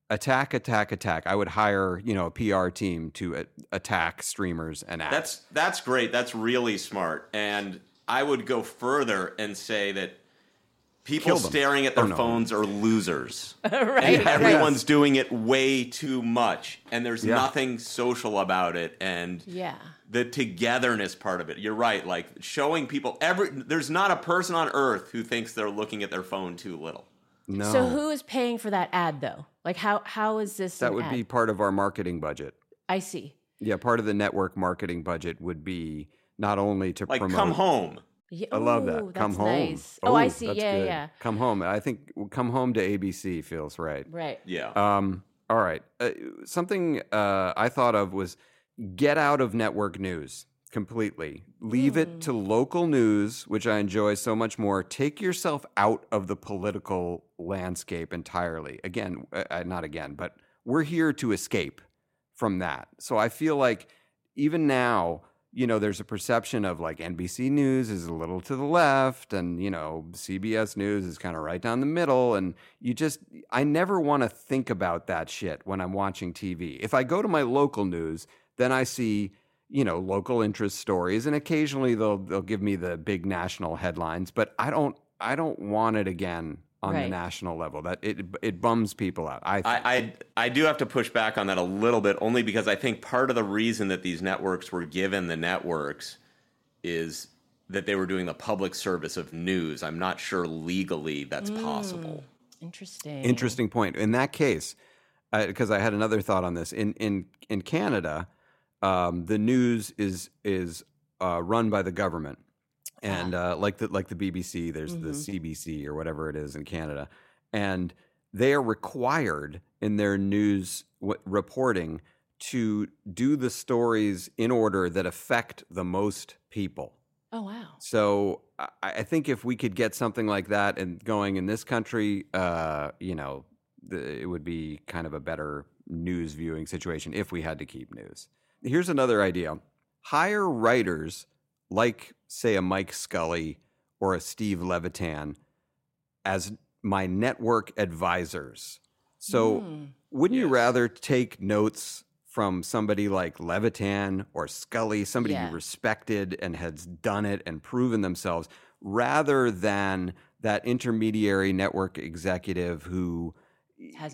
attack attack attack i would hire you know a pr team to a- attack streamers and apps That's that's great. That's really smart. And I would go further and say that people staring at their Oh, no. phones are losers. [laughs] right. And everyone's doing it way too much and there's Yeah. nothing social about it and Yeah. the togetherness part of it. You're right, like showing people every there's not a person on earth who thinks they're looking at their phone too little. no So who is paying for that ad though? Like how how is this? that would ad? be part of our marketing budget I see. yeah part of the network marketing budget would be not only to Like promote come home. Yeah, i love ooh, that come home Nice. Oh, I see. that's Yeah, good. yeah. come home i think come home to abc feels right Right. Yeah. Um, all right. Uh, something uh, I thought of was get out of network news. Completely. Leave it to local news, which I enjoy so much more. Take yourself out of the political landscape entirely. Again, uh, uh, not again, but we're here to escape from that. So I feel like even now, you know, there's a perception of like NBC News is a little to the left and, you know, CBS News is kind of right down the middle. And you just, I never want to think about that shit when I'm watching TV. If I go to my local news, then I see, you know, local interest stories and occasionally they'll, they'll give me the big national headlines, but I don't, I don't want it again on the national level. That it, it bums people out. I, I, I I do have to push back on that a little bit, only because I think part of the reason that these networks were given the networks is that they were doing the public service of news. I'm not sure legally that's possible. Mm, interesting. Interesting point. In that case, because I had another thought on this. In in in Canada, um, the news is is uh, run by the government, and uh, like the like the BBC, there's the CBC or whatever it is in Canada, and they are required in their news w- reporting to do the stories in order that affect the most people. Oh wow. So I, I think if we could get something like that and going in this country, uh, you know, the, it would be kind of a better news viewing situation if we had to keep news. Here's another idea: hire writers like, say, a Mike Scully or a Steve Levitan as my network advisors. So, mm. wouldn't you rather take notes from somebody like Levitan or Scully, somebody Yeah. you respected and has done it and proven themselves, rather than that intermediary network executive who?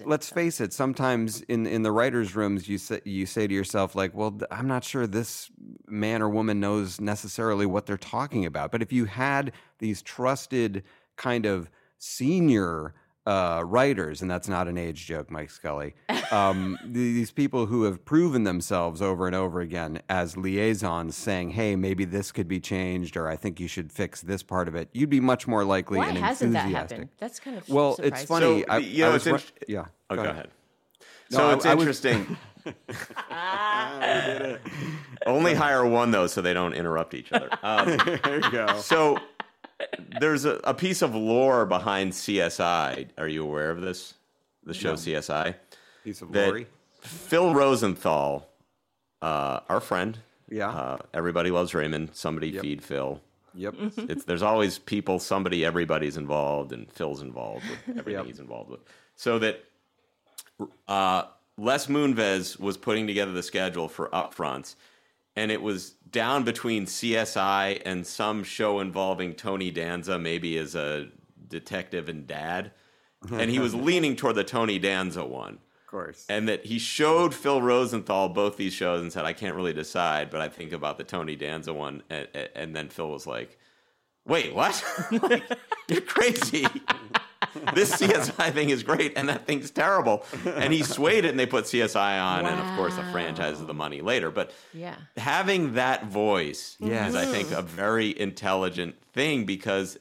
Let's face it. Sometimes in in the writers' rooms, you say you say to yourself, like, "Well, I'm not sure this man or woman knows necessarily what they're talking about." But if you had these trusted kind of senior uh, writers, and that's not an age joke, Mike Scully. Um, [laughs] these people who have proven themselves over and over again as liaisons, saying, "Hey, maybe this could be changed," or "I think you should fix this part of it." You'd be much more likely Why and hasn't that happened? That's kind of well. It's funny. So, I, you know, I was it's ru- yeah. Oh, go ahead. No, So I- it's I was- interesting. [laughs] [laughs] Only hire one though, so they don't interrupt each other. Um, there you go. So there's a, a piece of lore behind CSI. Are you aware of this? The show No. CSI. Piece of lore? Phil Rosenthal, uh, our friend. Yeah. Uh, everybody loves Raymond. Somebody Yep. feed Phil. Yep. It's, there's always people, somebody, everybody's involved, and Phil's involved with [laughs] everything he's involved with. So that uh, Les Moonves was putting together the schedule for upfronts, and it was down between CSI and some show involving Tony Danza, maybe as a detective and dad. And he was [laughs] leaning toward the Tony Danza one. Of course. And that he showed Phil Rosenthal both these shows and said, I can't really decide, but I think about the Tony Danza one. And, and then Phil was like, Wait, what? [laughs] like, you're crazy. [laughs] [laughs] this CSI thing is great, and that thing's terrible. And he swayed it, and they put CSI on, and of course, the franchise is the money later. But Yeah. having that voice Yes. is, I think, mm-hmm. a very intelligent thing because,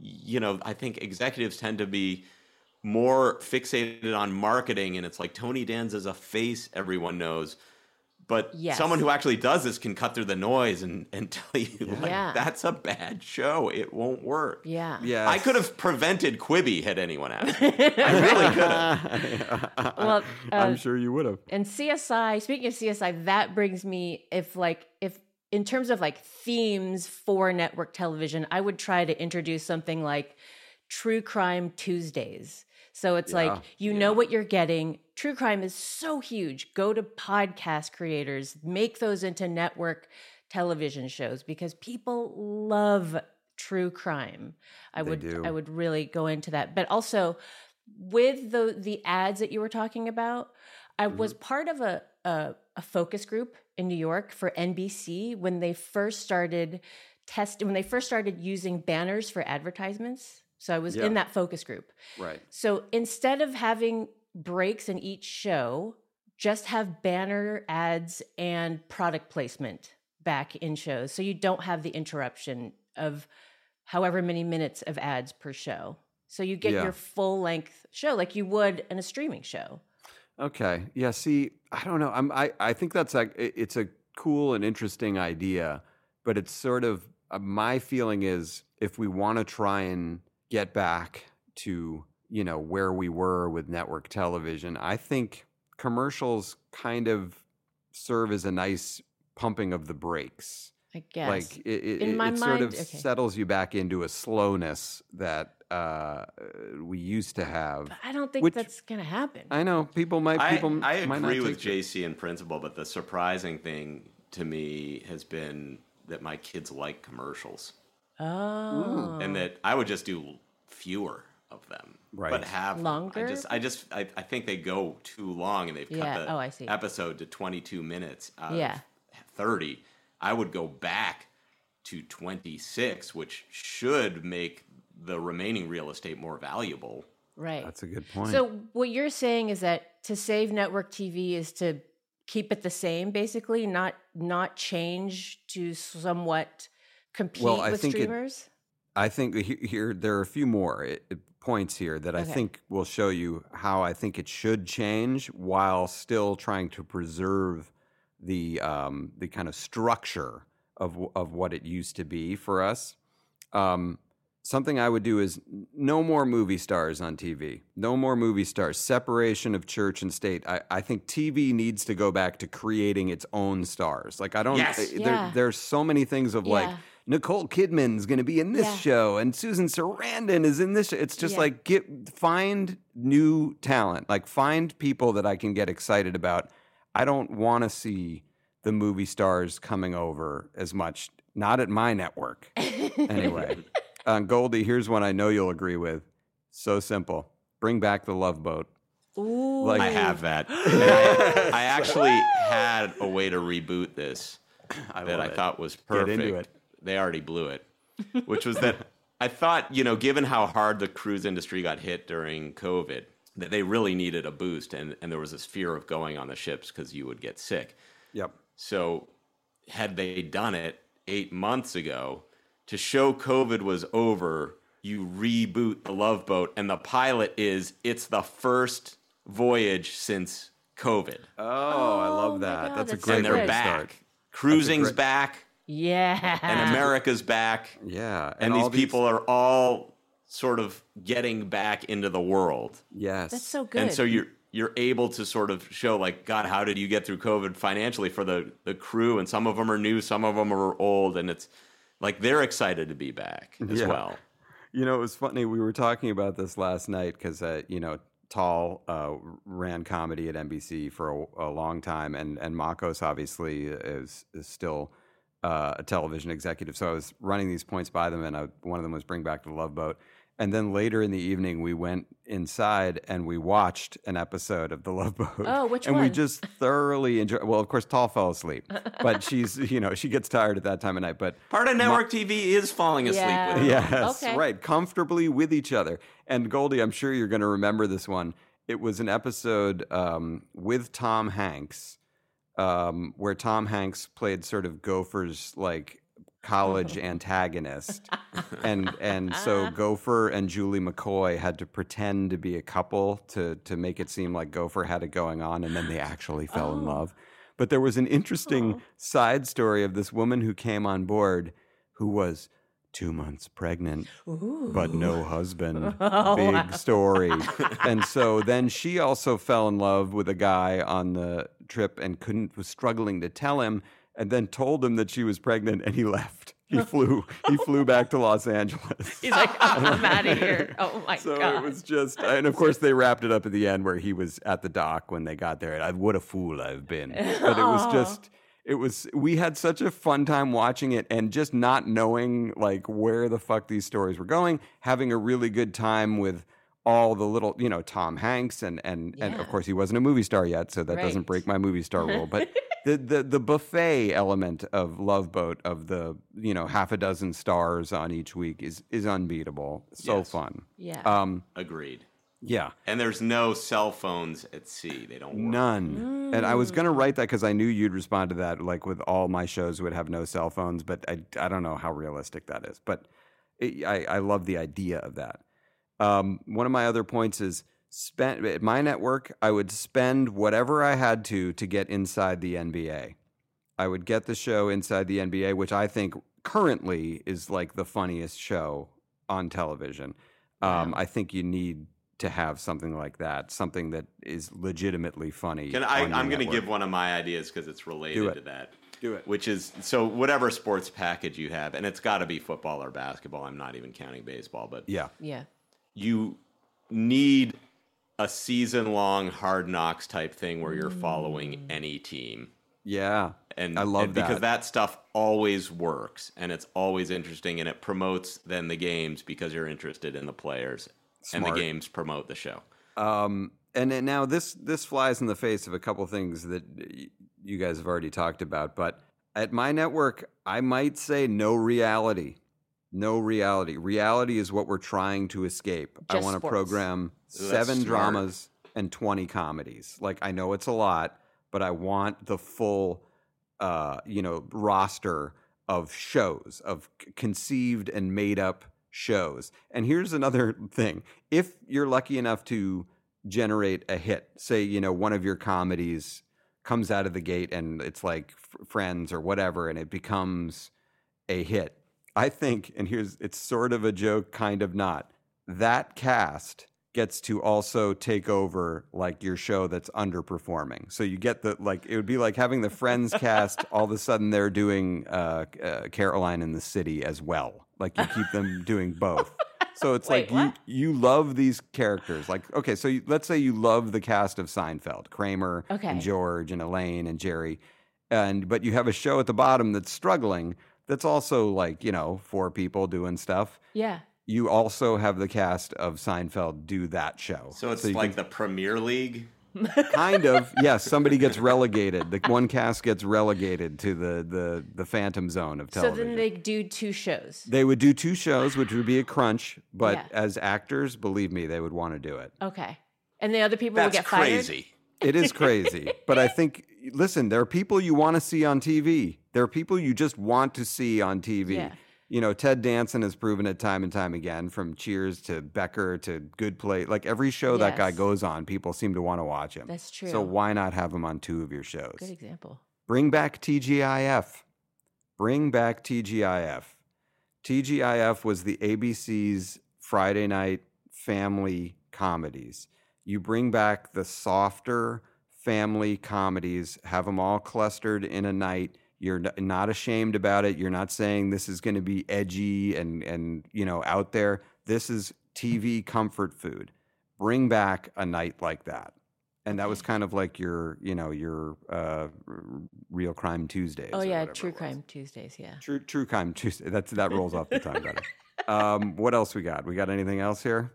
you know, I think executives tend to be more fixated on marketing, and it's like Tony Danza's a face everyone knows. But Yes. someone who actually does this can cut through the noise and, and [laughs] tell you, like, Yeah. that's a bad show. It won't work. Yeah. Yeah. I could have prevented Quibi had anyone asked. me. I really could have. [laughs] Well, I'm uh, sure you would have. And CSI, speaking of CSI, that brings me if like if in terms of like themes for network television, I would try to introduce something like True Crime Tuesdays. So it's like Yeah. you know what you're getting. True crime is so huge. Go to podcast creators, make those into network television shows because people love true crime. I They would do. I would really go into that. But also with the the ads that you were talking about, I was Mm-hmm. part of a, a a focus group in New York for NBC when they first started test when they first started using banners for advertisements. So I was Yeah. in that focus group. Right. So instead of having breaks in each show, just have banner ads and product placement back in shows. So you don't have the interruption of however many minutes of ads per show. So you get Yeah. your full length show like you would in a streaming show. Okay. Yeah. See, I don't know. I'm. I. I think that's like. It's a cool and interesting idea, but it's sort of uh, my feeling is if we want to try and get back to you know where we were with network television, I think commercials kind of serve as a nice pumping of the brakes. I guess. Like it, it, In it- my it sort of okay. settles you back into a slowness that uh, we used to have. I don't think which- that's gonna happen. I know people might I, people I might not agree with take it. JC in principle, but the surprising thing to me has been that my kids like commercials. Mm. Oh. and that I would just do fewer of them, Right. But have them. Longer? I just, I just, I, I think they go too long, and they've Yeah. cut the Oh, I see. episode to twenty-two minutes. Out Yeah. of thirty. I would go back to twenty-six, which should make the remaining real estate more valuable. Right. That's a good point. So what you're saying is that to save network TV is to keep it the same, basically, not not change to somewhat compete Well, I with think it- I think here there are a few more uh, points here that I Okay. think will show you how I think it should change while still trying to preserve the um, the kind of structure of of what it used to be for us. Um, something I would do is no more movie stars on TV. No more movie stars. Separation of church and state. I, I think TV needs to go back to creating its own stars. Like I don't. Yes. uh, There, Yeah. There's so many things of like Yeah. Nicole Kidman's going to be in this Yeah. show, and Susan Sarandon is in this. Show. It's just Yeah. like get find new talent, like find people that I can get excited about. I don't want to see the movie stars coming over as much. Not at my network, [laughs] anyway. uh, Goldie, here's one I know you'll agree with. So simple. Bring back the Love Boat. Ooh. Like- I have that. [laughs] I, I actually had a way to reboot this that I it. thought was Get perfect. Into it. They already blew it, which was that [laughs] I thought, you know, given how hard the cruise industry got hit during COVID, that they really needed a boost, and, and there was this fear of going on the ships because you would get sick. Yep. So, had they done it eight months ago to show COVID was over, you reboot the Love Boat, and the pilot is it's the first voyage since COVID, Oh, I love oh that. God, that's a that's great and they're back. start. Cruising's great- back, yeah. and America's back, Yeah, and, all these people are all sort of getting back into the world. Yes, That's so good. And so you're you're able to sort of show like God, how did you get through COVID financially for the the crew? And some of them are new, some of them are old, and it's like they're excited to be back as Yeah. well. You know, it was funny. We were talking about this last night because, uh, you know, Tall uh, ran comedy at NBC for a, a long time, and and Makos obviously is is still uh, a television executive. So I was running these points by them, and I, one of them was Bring Back the Love Boat. And then later in the evening, we went inside and we watched an episode of The Love [laughs] Boat. Oh, which and we just thoroughly enjoyed. Well, of course, Tall fell asleep, [laughs] but she's you know she gets tired at that time of night. But Part of network TV is falling asleep Yeah. with it. Yes, Okay. right. Comfortably with each other. And Goldie, I'm sure you're going to remember this one. It was an episode um, with Tom Hanks, um, where Tom Hanks played sort of Gopher's like college [laughs] antagonist, and and so [laughs] Gopher and Julie McCoy had to pretend to be a couple to to make it seem like Gopher had it going on, and then they actually fell in love. But there was an interesting side story of this woman who came on board who was two months pregnant, but no husband. [laughs] Oh, Big story. [laughs] and so then she also fell in love with a guy on the trip and couldn't was struggling to tell him, and then told him that she was pregnant, and he left. He [laughs] flew. He flew back to Los Angeles. He's like, oh, I'm out of here. Oh my So god. So it was just, and of course they wrapped it up at the end where he was at the dock when they got there. I, what a fool I've been! But it was just, it was. We had such a fun time watching it, and just not knowing like where the fuck these stories were going, having a really good time with all the little, you know, Tom Hanks, and and and of course he wasn't a movie star yet, so that doesn't break my movie star rule, but. [laughs] The, the the buffet element of Love Boat of the you know half a dozen stars on each week is is unbeatable. So Yes. fun. Yeah. Um, Agreed. Yeah. And there's no cell phones at sea. They don't work. None. And I was going to write that because I knew you'd respond to that. Like with all my shows would have no cell phones, but I, I don't know how realistic that is. But it, I, I love the idea of that. Um, one of my other points is spend at my network. I would spend whatever I had to to get inside the NBA. I would get the show Inside the NBA, which I think currently is like the funniest show on television. Um, I think you need to have something like that, something that is legitimately funny. Can I, I'm going to give one of my ideas because it's related it. to that. Do it. Which is so whatever sports package you have, and it's got to be football or basketball. I'm not even counting baseball, but Yeah. Yeah. you need a season long hard knocks type thing where you're following mm. any team. Yeah. And I love and because that. that stuff always works and it's always interesting and it promotes then the games because you're interested in the players and the games promote the show. Um, and then now this this flies in the face of a couple things that you guys have already talked about. But at my network, I might say no reality, no reality. Reality is what we're trying to escape. I want to program seven dramas and twenty comedies. Like I know it's a lot, but I want the full, uh, you know, roster of shows of conceived and made up shows. And here's another [laughs] thing: if you're lucky enough to generate a hit, say you know one of your comedies comes out of the gate and it's like F- Friends or whatever, and it becomes a hit. I think, and here's it's sort of a joke, kind of not. That cast gets to also take over like your show that's underperforming. So you get the like it would be like having the Friends cast. [laughs] All of a sudden, they're doing uh, uh, Caroline in the City as well. Like you keep them [laughs] doing both. So it's Wait, like what? you you love these characters. Like okay, so you, let's say you love the cast of Seinfeld, Kramer Okay. and George and Elaine and Jerry, and but you have a show at the bottom that's struggling. That's also like you know four people doing stuff. Yeah. You also have the cast of Seinfeld do that show. So it's you like can- the Premier League. [laughs] kind of yes. Somebody gets relegated. The one cast gets relegated to the the the phantom zone of television. So then they do two shows. They would do two shows, which would be a crunch. But Yeah. as actors, believe me, they would want to do it. Okay. And the other people That's will get fired. crazy. It is crazy. [laughs] but I think, listen, there are people you want to see on TV. There are people you just want to see on TV. Yeah. You know, Ted Danson has proven it time and time again, from Cheers to Becker to Good Place. Like every show that guy goes on, people seem to want to watch him. That's true. So why not have him on two of your shows? Good example. Bring back TGIF. Bring back TGIF. TGIF was the ABC's Friday night family comedies. You bring back the softer family comedies, have them all clustered in a night. You're not ashamed about it. You're not saying this is going to be edgy and and you know out there. This is TV comfort food. Bring back a night like that. And that was kind of like your, you know, your uh, real crime Tuesdays. Oh yeah, True. Crime Tuesdays. Yeah. True, true crime Tuesday. That's that rolls off the tongue better. [laughs] Um, what else we got? We got anything else here?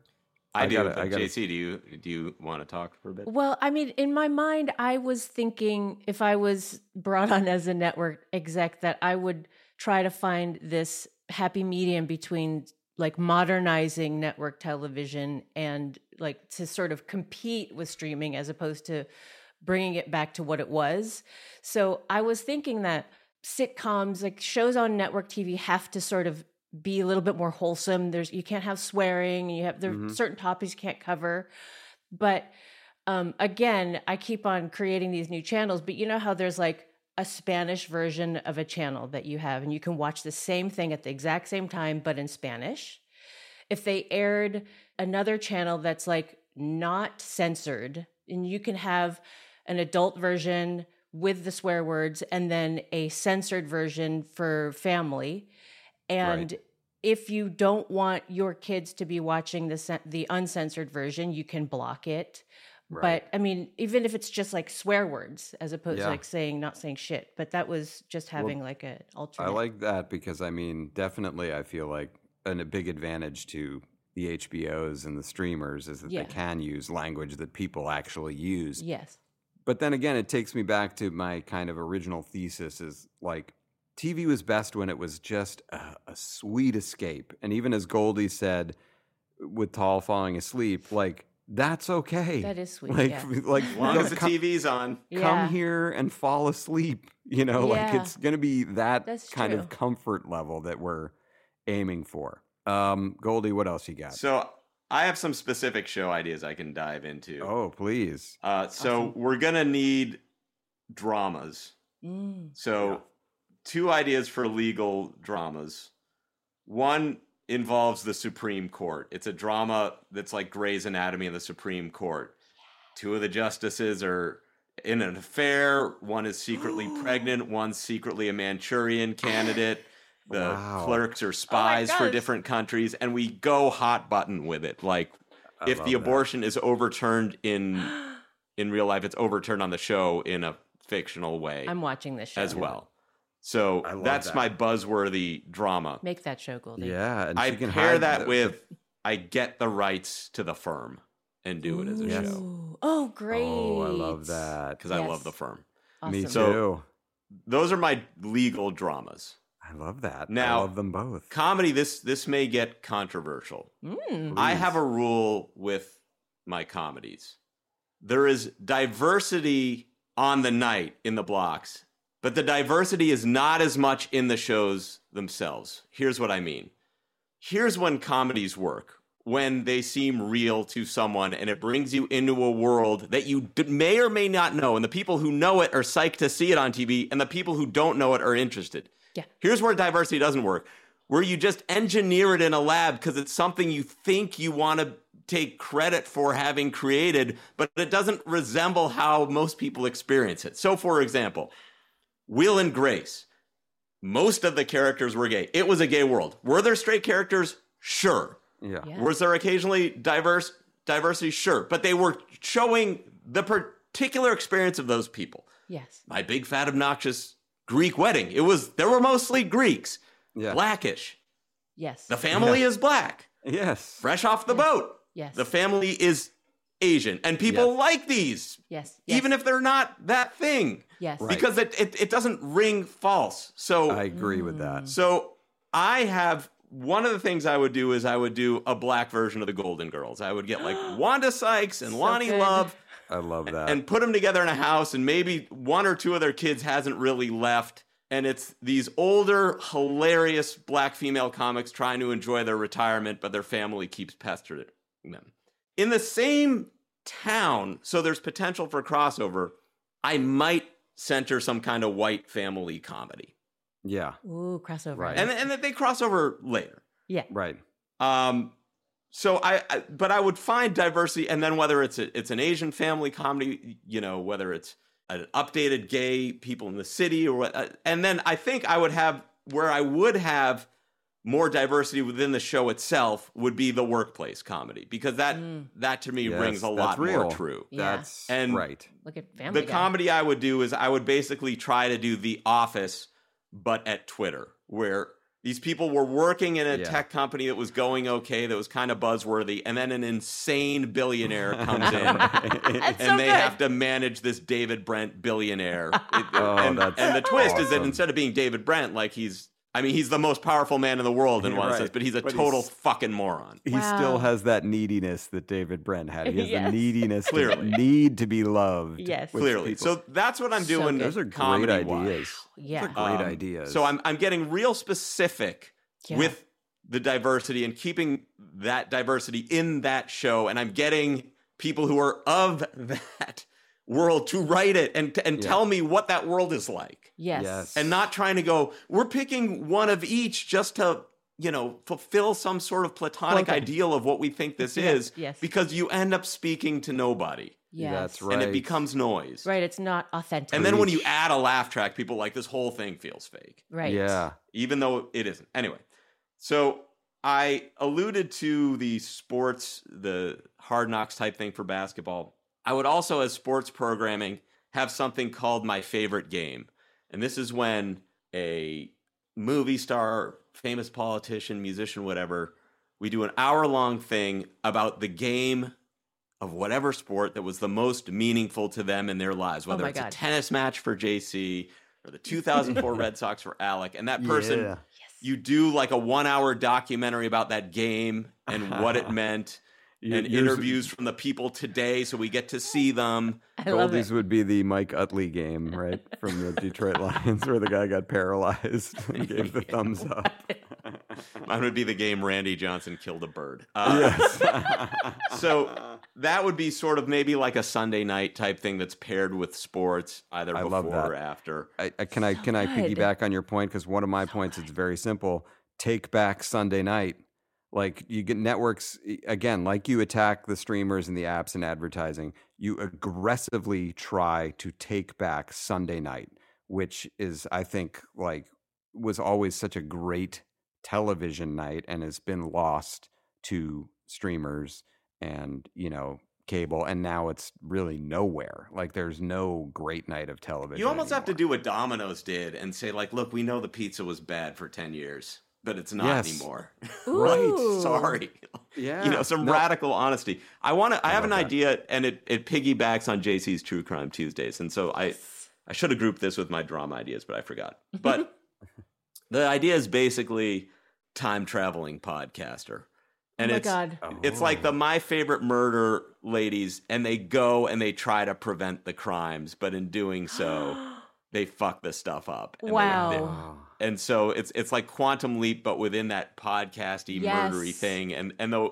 I, I do. gotta- but I gotta- JC, do you do you want to talk for a bit? Well, I mean, in my mind, I was thinking if I was brought on as a network exec, that I would try to find this happy medium between like modernizing network television and like to sort of compete with streaming as opposed to bringing it back to what it was. So I was thinking that sitcoms, like shows on network TV, have to sort of be a little bit more wholesome. There's you can't have swearing. You have there Mhm. certain topics you can't cover, but um, again, I keep on creating these new channels. But you know how there's like a Spanish version of a channel that you have, and you can watch the same thing at the exact same time, but in Spanish. If they aired another channel that's like not censored, and you can have an adult version with the swear words and then a censored version for family. And if you don't want your kids to be watching the the uncensored version, you can block it. Right. But I mean, even if it's just like swear words as opposed Yeah. to like saying not saying shit, but that was just having like an alternate. I like that because I mean, definitely, I feel like an, a big advantage to the HBOs and the streamers is that Yeah. they can use language that people actually use. yes. But then again, it takes me back to my kind of original thesis is like TV was best when it was just a, a sweet escape. And even as Goldie said with Tall falling asleep, like that's okay. That is sweet, Like, yeah. [laughs] like As long as [laughs] the come, TV's on. come Yeah. here and fall asleep. You know, like it's going to be that That's kind of comfort level that we're aiming for. Um, Goldie, what else you got? So I have some specific show ideas I can dive into. oh, please. Uh, so we're gonna need dramas. Mm. So, two ideas for legal dramas. One involves the Supreme Court. It's a drama that's like Grey's Anatomy in the Supreme Court. Two of the justices are in an affair. One is secretly [gasps] pregnant. One's secretly a Manchurian candidate. [gasps] The Wow. clerks are oh spies for different countries, and we go hot button with it. Like, I if the abortion is overturned in [gasps] in real life, it's overturned on the show in a fictional way I'm watching this show as well. So that's that. my buzzworthy drama. Make that show, Goldie. Yeah, and I can pair that the- with I get the rights to the firm and do it as a Yes. show Oh, great. Oh, I love that. because I love the firm. Me too. So- Those are my legal dramas. I love that. Now- I love them both. Comedy this this may get controversial. Mm. I have a rule with my comedies. There is diversity on the night in the blocks, but the diversity is not as much in the shows themselves. Here's what I mean. Here's when comedies work when they seem real to someone and it brings you into a world that you may or may not know. And the people who know it are psyched to see it on TV, and the people who don't know it are interested. Yeah. Here's where diversity doesn't work where you just engineer it in a lab because it's something you think you want to take credit for having created, but it doesn't resemble how most people experience it. So, for example, Will and Grace, most of the characters were gay. It was a gay world. Were there straight characters? Sure. Yeah. Yeah. Was there occasionally diverse diversity? Sure. But they were showing the particular experience of those people. Yes. My big fat obnoxious Greek wedding. It was there were mostly Greeks. Yeah. Blackish. Yes. The family is black. Yes. Fresh off the boat. Yes. The family is Asian. And people Yes. like these. yes. yes. Even if they're not that thing. Yes. Right. Because it, it, it doesn't ring false. So I agree with that. Mm. so I have one of the things I would do is I would do a black version of the Golden Girls. I would get like [gasps] Wanda Sykes and So Lonnie good. Love I love that. and put them together in a house, and maybe one or two of their kids hasn't really left. And it's these older, hilarious black female comics trying to enjoy their retirement, but their family keeps pestering them. In the same town, so there's potential for crossover, I might center some kind of white family comedy. yeah. Ooh, crossover. Right. And, and that they cross over later. yeah. Right. Um, so I, I, but I would find diversity, and then whether it's a, it's an Asian family comedy, you know, whether it's an updated gay people in the city, or what, uh, and then I think I would have where I would have more diversity within the show itself would be the workplace comedy because that mm. that to me Yes, rings a lot real. more true. Yeah. That's And right. Look at Family the Guy. comedy I would do is I would basically try to do The Office, but at Twitter, where these people were working in a Yeah. tech company that was going okay, that was kind of buzzworthy, and then an insane billionaire [laughs] comes in. And so they good. have to manage this David Brent billionaire. [laughs] It- Oh, and, that's and the twist is that instead of being David Brent, like he's, I mean, he's the most powerful man in the world in one Right. sense, but he's a But total he's- fucking moron. He Wow. still has that neediness that David Brent had. He has [laughs] Yes. the neediness Clearly. to need to be loved. Yes. Clearly. people. So that's what I'm So doing. good. those are great comedy-wise. ideas. Yeah. Those are great Um, ideas. So I'm I'm getting real specific Yeah. with the diversity and keeping that diversity in that show, and I'm getting people who are of [laughs] that world to write it and and Yeah. tell me what that world is like, Yes. Yes. and not trying to go. We're picking one of each just to. You know, fulfill some sort of platonic Okay. ideal of what we think this Yes, is, yes. because you end up speaking to nobody, Yes. That's right. and it becomes noise. Right. It's not authentic. And then when you add a laugh track, people are like this whole thing feels fake right. Yeah. even though it isn't. Anyway, so I alluded to the sports, the hard knocks type thing for basketball. I would also, as sports programming, have something called my favorite game. And this is when a movie star, famous politician, musician, whatever, we do an hour long thing about the game of whatever sport that was the most meaningful to them in their lives, oh whether my it's God. a tennis match for JC or the 2004 [laughs] Red Sox for Alec. And that person, Yeah. you do like a one hour documentary about that game and what it [laughs] meant. You- and yours- interviews from the people today, so we get to see them. [laughs] I love Goldies it. would be the Mike Utley game, right? [laughs] From the Detroit Lions, where the guy got paralyzed [laughs] and gave the thumbs up. Mine would be the game Randy Johnson killed a bird. Uh, yes. so that would be sort of maybe like a Sunday night type thing that's paired with sports, either I before love that. or after. I, I, can I can I piggyback on your point because one of my points is very simple. Take back Sunday night. Like you get networks again, like you attack the streamers and the apps and advertising. You aggressively try to take back Sunday night, which is I think like was always such a great television night and has been lost to streamers and you know cable and now it's really nowhere like there's no great night of television You almost have to do what Domino's did and say, like, look, we know the pizza was bad for 10 years, but it's not Yes. anymore. [laughs] Ooh. right. Sorry. Yeah. You know, some No. radical honesty. I want to, I, have an that. idea and it, it piggybacks on JC's True Crime Tuesdays. And so I, I should have grouped this with my drama ideas, but I forgot. [laughs] But the idea is basically time traveling podcaster. And oh my it's, god. it's like the my favorite murder ladies, and they go and they try to prevent the crimes, but in doing so, [gasps] they fuck the stuff up. And they- Wow. they- and so it's it's like quantum leap, but within that podcasty murdery Yes. thing, and and the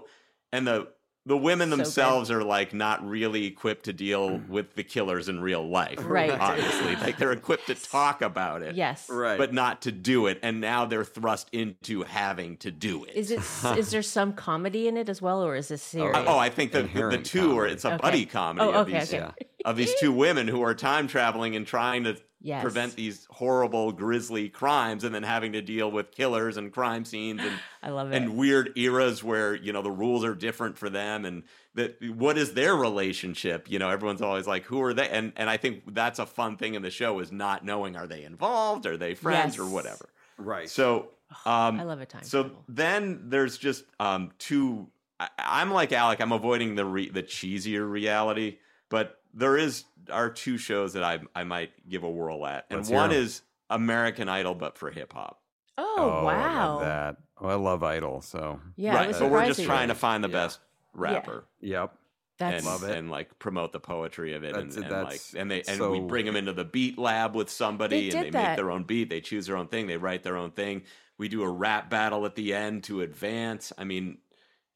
and the the women So good. themselves are like not really equipped to deal with the killers in real life, Right. Obviously, like they're equipped to [laughs] talk about it, Yes. right but not to do it, and now they're thrust into having to do it. Is it is there some comedy in it as well, or is this serious? Uh, oh, I think the, the, the Inherent two are it's a Okay. buddy comedy Oh, of these okay. of these two women who are time traveling and trying to Yes. prevent these horrible grisly crimes and then having to deal with killers and crime scenes and [sighs] I love it. and weird eras where you know the rules are different for them and that what is their relationship you know everyone's always like who are they and and i think that's a fun thing in the show is not knowing are they involved are they friends or whatever right so [sighs] um I love a time so travel. then there's just um two I, i'm like alec i'm avoiding the re, the cheesier reality but there is are two shows that i i might give a whirl at. And Let's hear one 'em. is american idol but for hip-hop oh, oh, I love wow. that. Oh i love idol so. Yeah, I right was so we're just trying to find the Yeah. best rapper. Yep. That's and, Love it. and like promote the poetry of it and, That's- and like that's and they and so- we bring them into the beat lab with somebody They and did they make their own beat. They choose their own thing. They write their own thing. We do a rap battle at the end to advance. I mean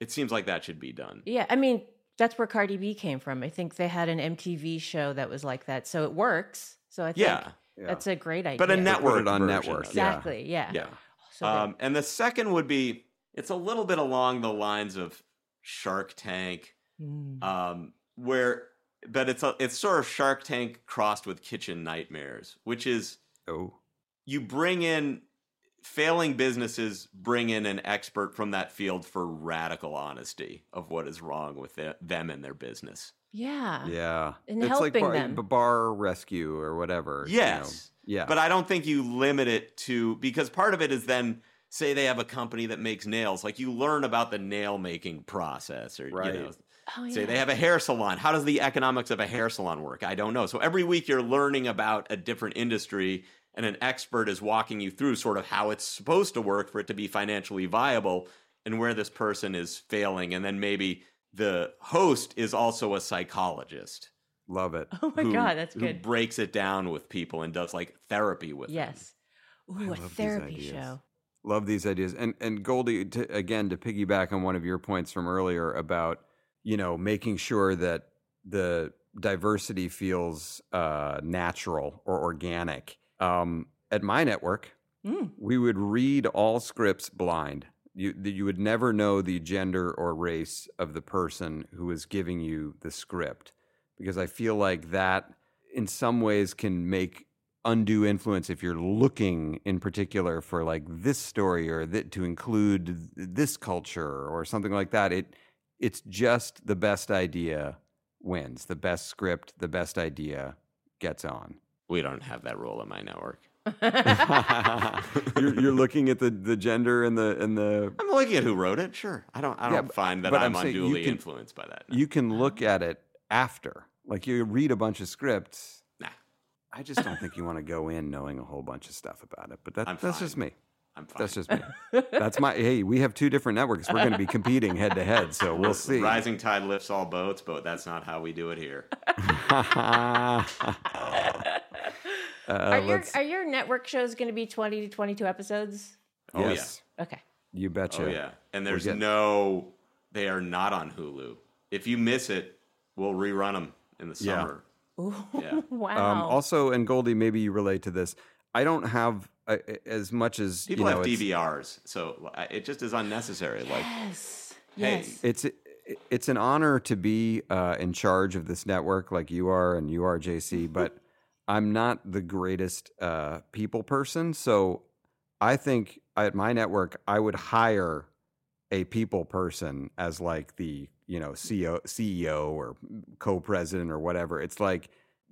it seems like that should be done. Yeah. I mean, that's where Cardi B came from. I think they had an MTV show that was like that, so it works. So I think yeah that's a great idea. but a network on network, of yeah. Exactly. Yeah. yeah So um, and the second would be it's a little bit along the lines of shark tank Mm. um, where but it's a, it's sort of Shark Tank crossed with Kitchen Nightmares, which is oh you bring in failing businesses bring in an expert from that field for radical honesty of what is wrong with them and their business. yeah. yeah And it's like helping bar, them. b- bar rescue or whatever you know. Yes. yeah But I don't think you limit it to because part of it is then say they have a company that makes nails, like you learn about the nail making process or Right. you know Oh, Say they have a hair salon. How does the economics of a hair salon work? I don't know. So every week you're learning about a different industry, and an expert is walking you through sort of how it's supposed to work for it to be financially viable and where this person is failing. And then maybe the host is also a psychologist. love it [laughs] Oh my who- god, that's good. who breaks it down with people and does like therapy with them. Yes. Ooh, a therapy show. Love these ideas. And and Goldie, to, again, to piggyback on one of your points from earlier about you know making sure that the diversity feels uh, natural or organic. Um, at my network, Mm. we would read all scripts blind. You you would never know the gender or race of the person who is giving you the script because I feel like that in some ways can make undue influence if you're looking in particular for like this story or th- to include this culture or something like that it it's just the best idea wins the best script the best idea gets on We don't have that rule in my network. [laughs] you're, you're looking at the, the gender and the and the I'm looking at who wrote it. Sure. I don't I Yeah, don't but- find that but I'm, I'm you unduly can- influenced by that. you can look at it after like you read a bunch of scripts Nah. I just don't think you want to go in knowing a whole bunch of stuff about it but that, I'm that's just me I'm fine. That's just me. That's my. Hey, we have two different networks. We're going to be competing head to head, so we'll see. Rising tide lifts all boats, but that's not how we do it here. [laughs] uh, are your let's- are your network shows going to be 20 to 22 episodes? Oh yes, Okay. you betcha. yeah. Oh yeah. And there's getting- no they are not on Hulu. if you miss it, we'll rerun them in the Yeah. summer. Ooh, Yeah. [laughs] wow. Um, also, and Goldie, maybe you relate to this. I don't have uh, as much as People you know, have it's- DVRs, so it just is unnecessary. Like, yes. hey, Yes. It's it's an honor to be uh, in charge of this network, like you are, and you are, JC. But I'm not the greatest uh, people person, so I think at my network I would hire a people person as like the you know CEO, CEO or co-president or whatever. It's like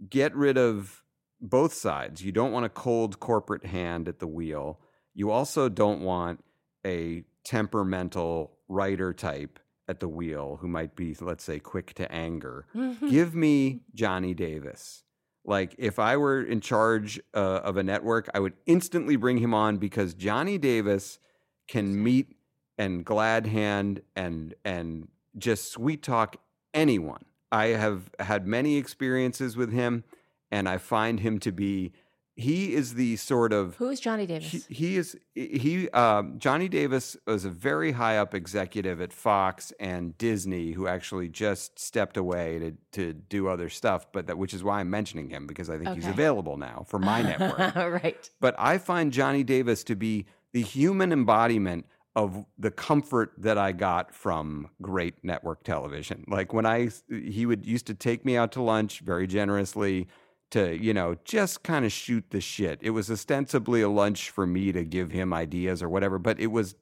get rid of both sides. You don't want a cold corporate hand at the wheel. You also don't want a temperamental writer type at the wheel who might be, let's say, quick to anger. Give me Johnny Davis. Like, if I were in charge uh, of a network, I would instantly bring him on because Johnny Davis can meet and glad hand and and just sweet talk anyone. I have had many experiences with him, and I find him to be he is the sort of Who is Johnny Davis? he, he is he um, Johnny Davis was a very high up executive at Fox and Disney who actually just stepped away to to do other stuff, but that which is why I'm mentioning him because I think he's available now for my network. [laughs] right. But I find Johnny Davis to be the human embodiment of the comfort that I got from great network television. Like when I he would used to take me out to lunch very generously to, you know, just kind of shoot the shit. It was ostensibly a lunch for me to give him ideas or whatever, but it was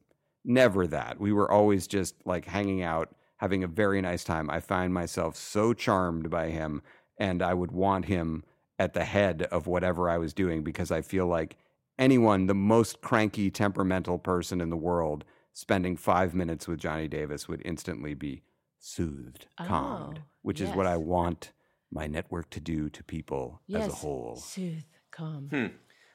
never that. We were always just like hanging out, having a very nice time. I find myself so charmed by him and I would want him at the head of whatever I was doing because I feel like anyone, the most cranky, temperamental person in the world, spending five minutes with Johnny Davis would instantly be soothed, calmed, Oh, which is what I want my network to do to people as a Yes. whole. Soothe, calm. Hmm.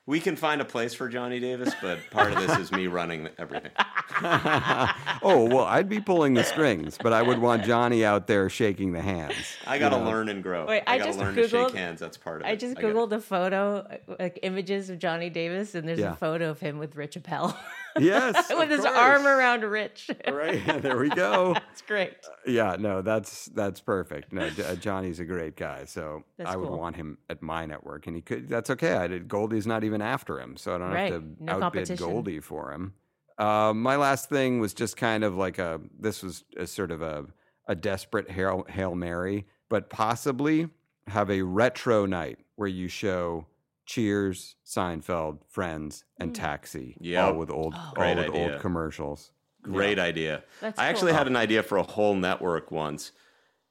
We can find a place for Johnny Davis, but part of this is me running everything. [laughs] oh, well, I'd be pulling the strings, but I would want Johnny out there shaking the hands. I got to you know? learn and grow. Wait, I I got to just learn to shake Googled- hands. That's part of it. I just gotta- googled a photo, like images of Johnny Davis, and there's Yeah. a photo of him with Rich Appel. [laughs] Yes, [laughs] with his course. arm around Rich. [laughs] Right, there we go. [laughs] That's great. Yeah, no, that's that's perfect. No, J- uh, Johnny's a great guy, so That's I would cool. want him at my network, and he could. That's okay. I did. Goldie's not even after him, so I don't Right, have to no outbid. Goldie for him. Uh, my last thing was just kind of like a. This was a sort of a a desperate hail hail mary, but possibly have a retro night where you show Cheers, Seinfeld, Friends, and Mm. Taxi, Yep. all with old, Oh. all with idea. old commercials. Great idea. That's I actually cool. had an idea for a whole network once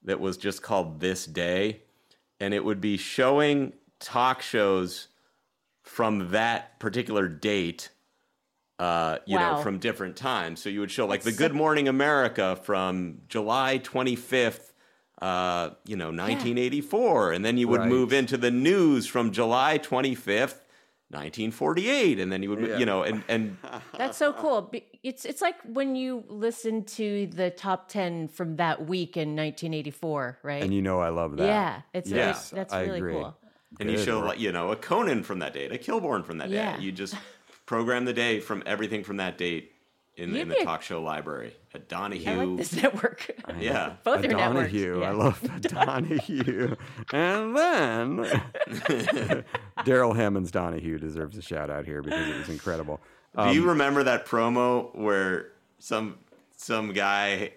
that was just called This Day, and it would be showing talk shows from that particular date. Uh, you know, from different times. So you would show like the Good Morning America from July 25th, uh, you know, 1984, and then you would Right. move into the news from July 25th, 1948, and then you would, Yeah. you know, and and [laughs] That's so cool. It's it's like when you listen to the top ten from that week in 1984, right? And you know I love that. Yeah, it's really- that's I really agree. cool. and you show like you know a Conan from that date, a Kilborn from that Yeah. day. You just program the day from everything from that date in, You'd in the a- talk show library. A Donahue. I like this [laughs] network. Yeah. Both a your networks. Donahue. I love [laughs] a Donahue. and then [laughs] Darrell Hammond's Donahue deserves a shout out here because it was incredible. Do you Um, remember that promo where some some guy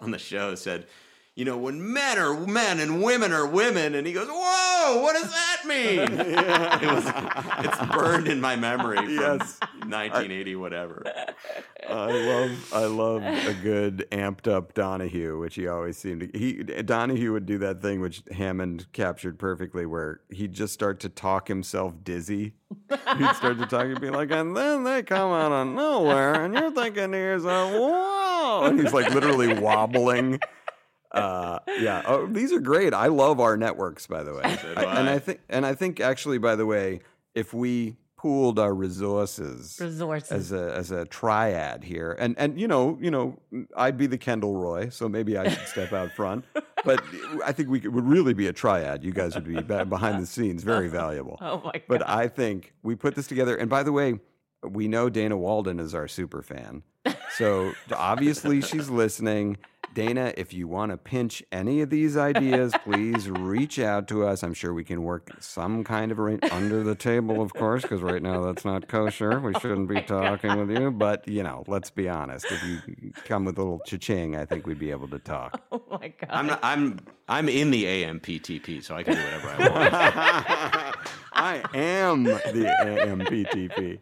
on the show said, you know, when men are men and women are women, and he goes, "Whoa, what does that mean?" [laughs] it was, it's burned in my memory from Yes. 1980, whatever. I love I love a good amped up Donahue, which he always seemed to he Donahue would do that thing which Hammond captured perfectly where he'd just start to talk himself dizzy. He'd start to talk and be like, and then they come out of nowhere and you're thinking to yourself, whoa and he's like literally wobbling. Uh, yeah. Oh, these are great. I love our networks, by the way. So do I- and I. I think and I think actually, by the way, if we pooled our resources Resources. as a as a triad here, and and you know you know I'd be the Kendall Roy, so maybe I should step out front. But I think we could, would really be a triad. You guys would be be- behind the scenes, very valuable. Oh my god. But I think we put this together. And by the way, we know Dana Walden is our super fan. So obviously she's listening. Dana, if you want to pinch any of these ideas, [laughs] please reach out to us. I'm sure we can work some kind of arrangement under the table, of course, because right now that's not kosher. We oh shouldn't be talking with you. But, you know, let's be honest. If you come with a little cha-ching, I think we'd be able to talk. [laughs] Oh my god. I'm not, I'm I'm in the AMPTP, so I can do whatever I want. [laughs] I am the AMPTP.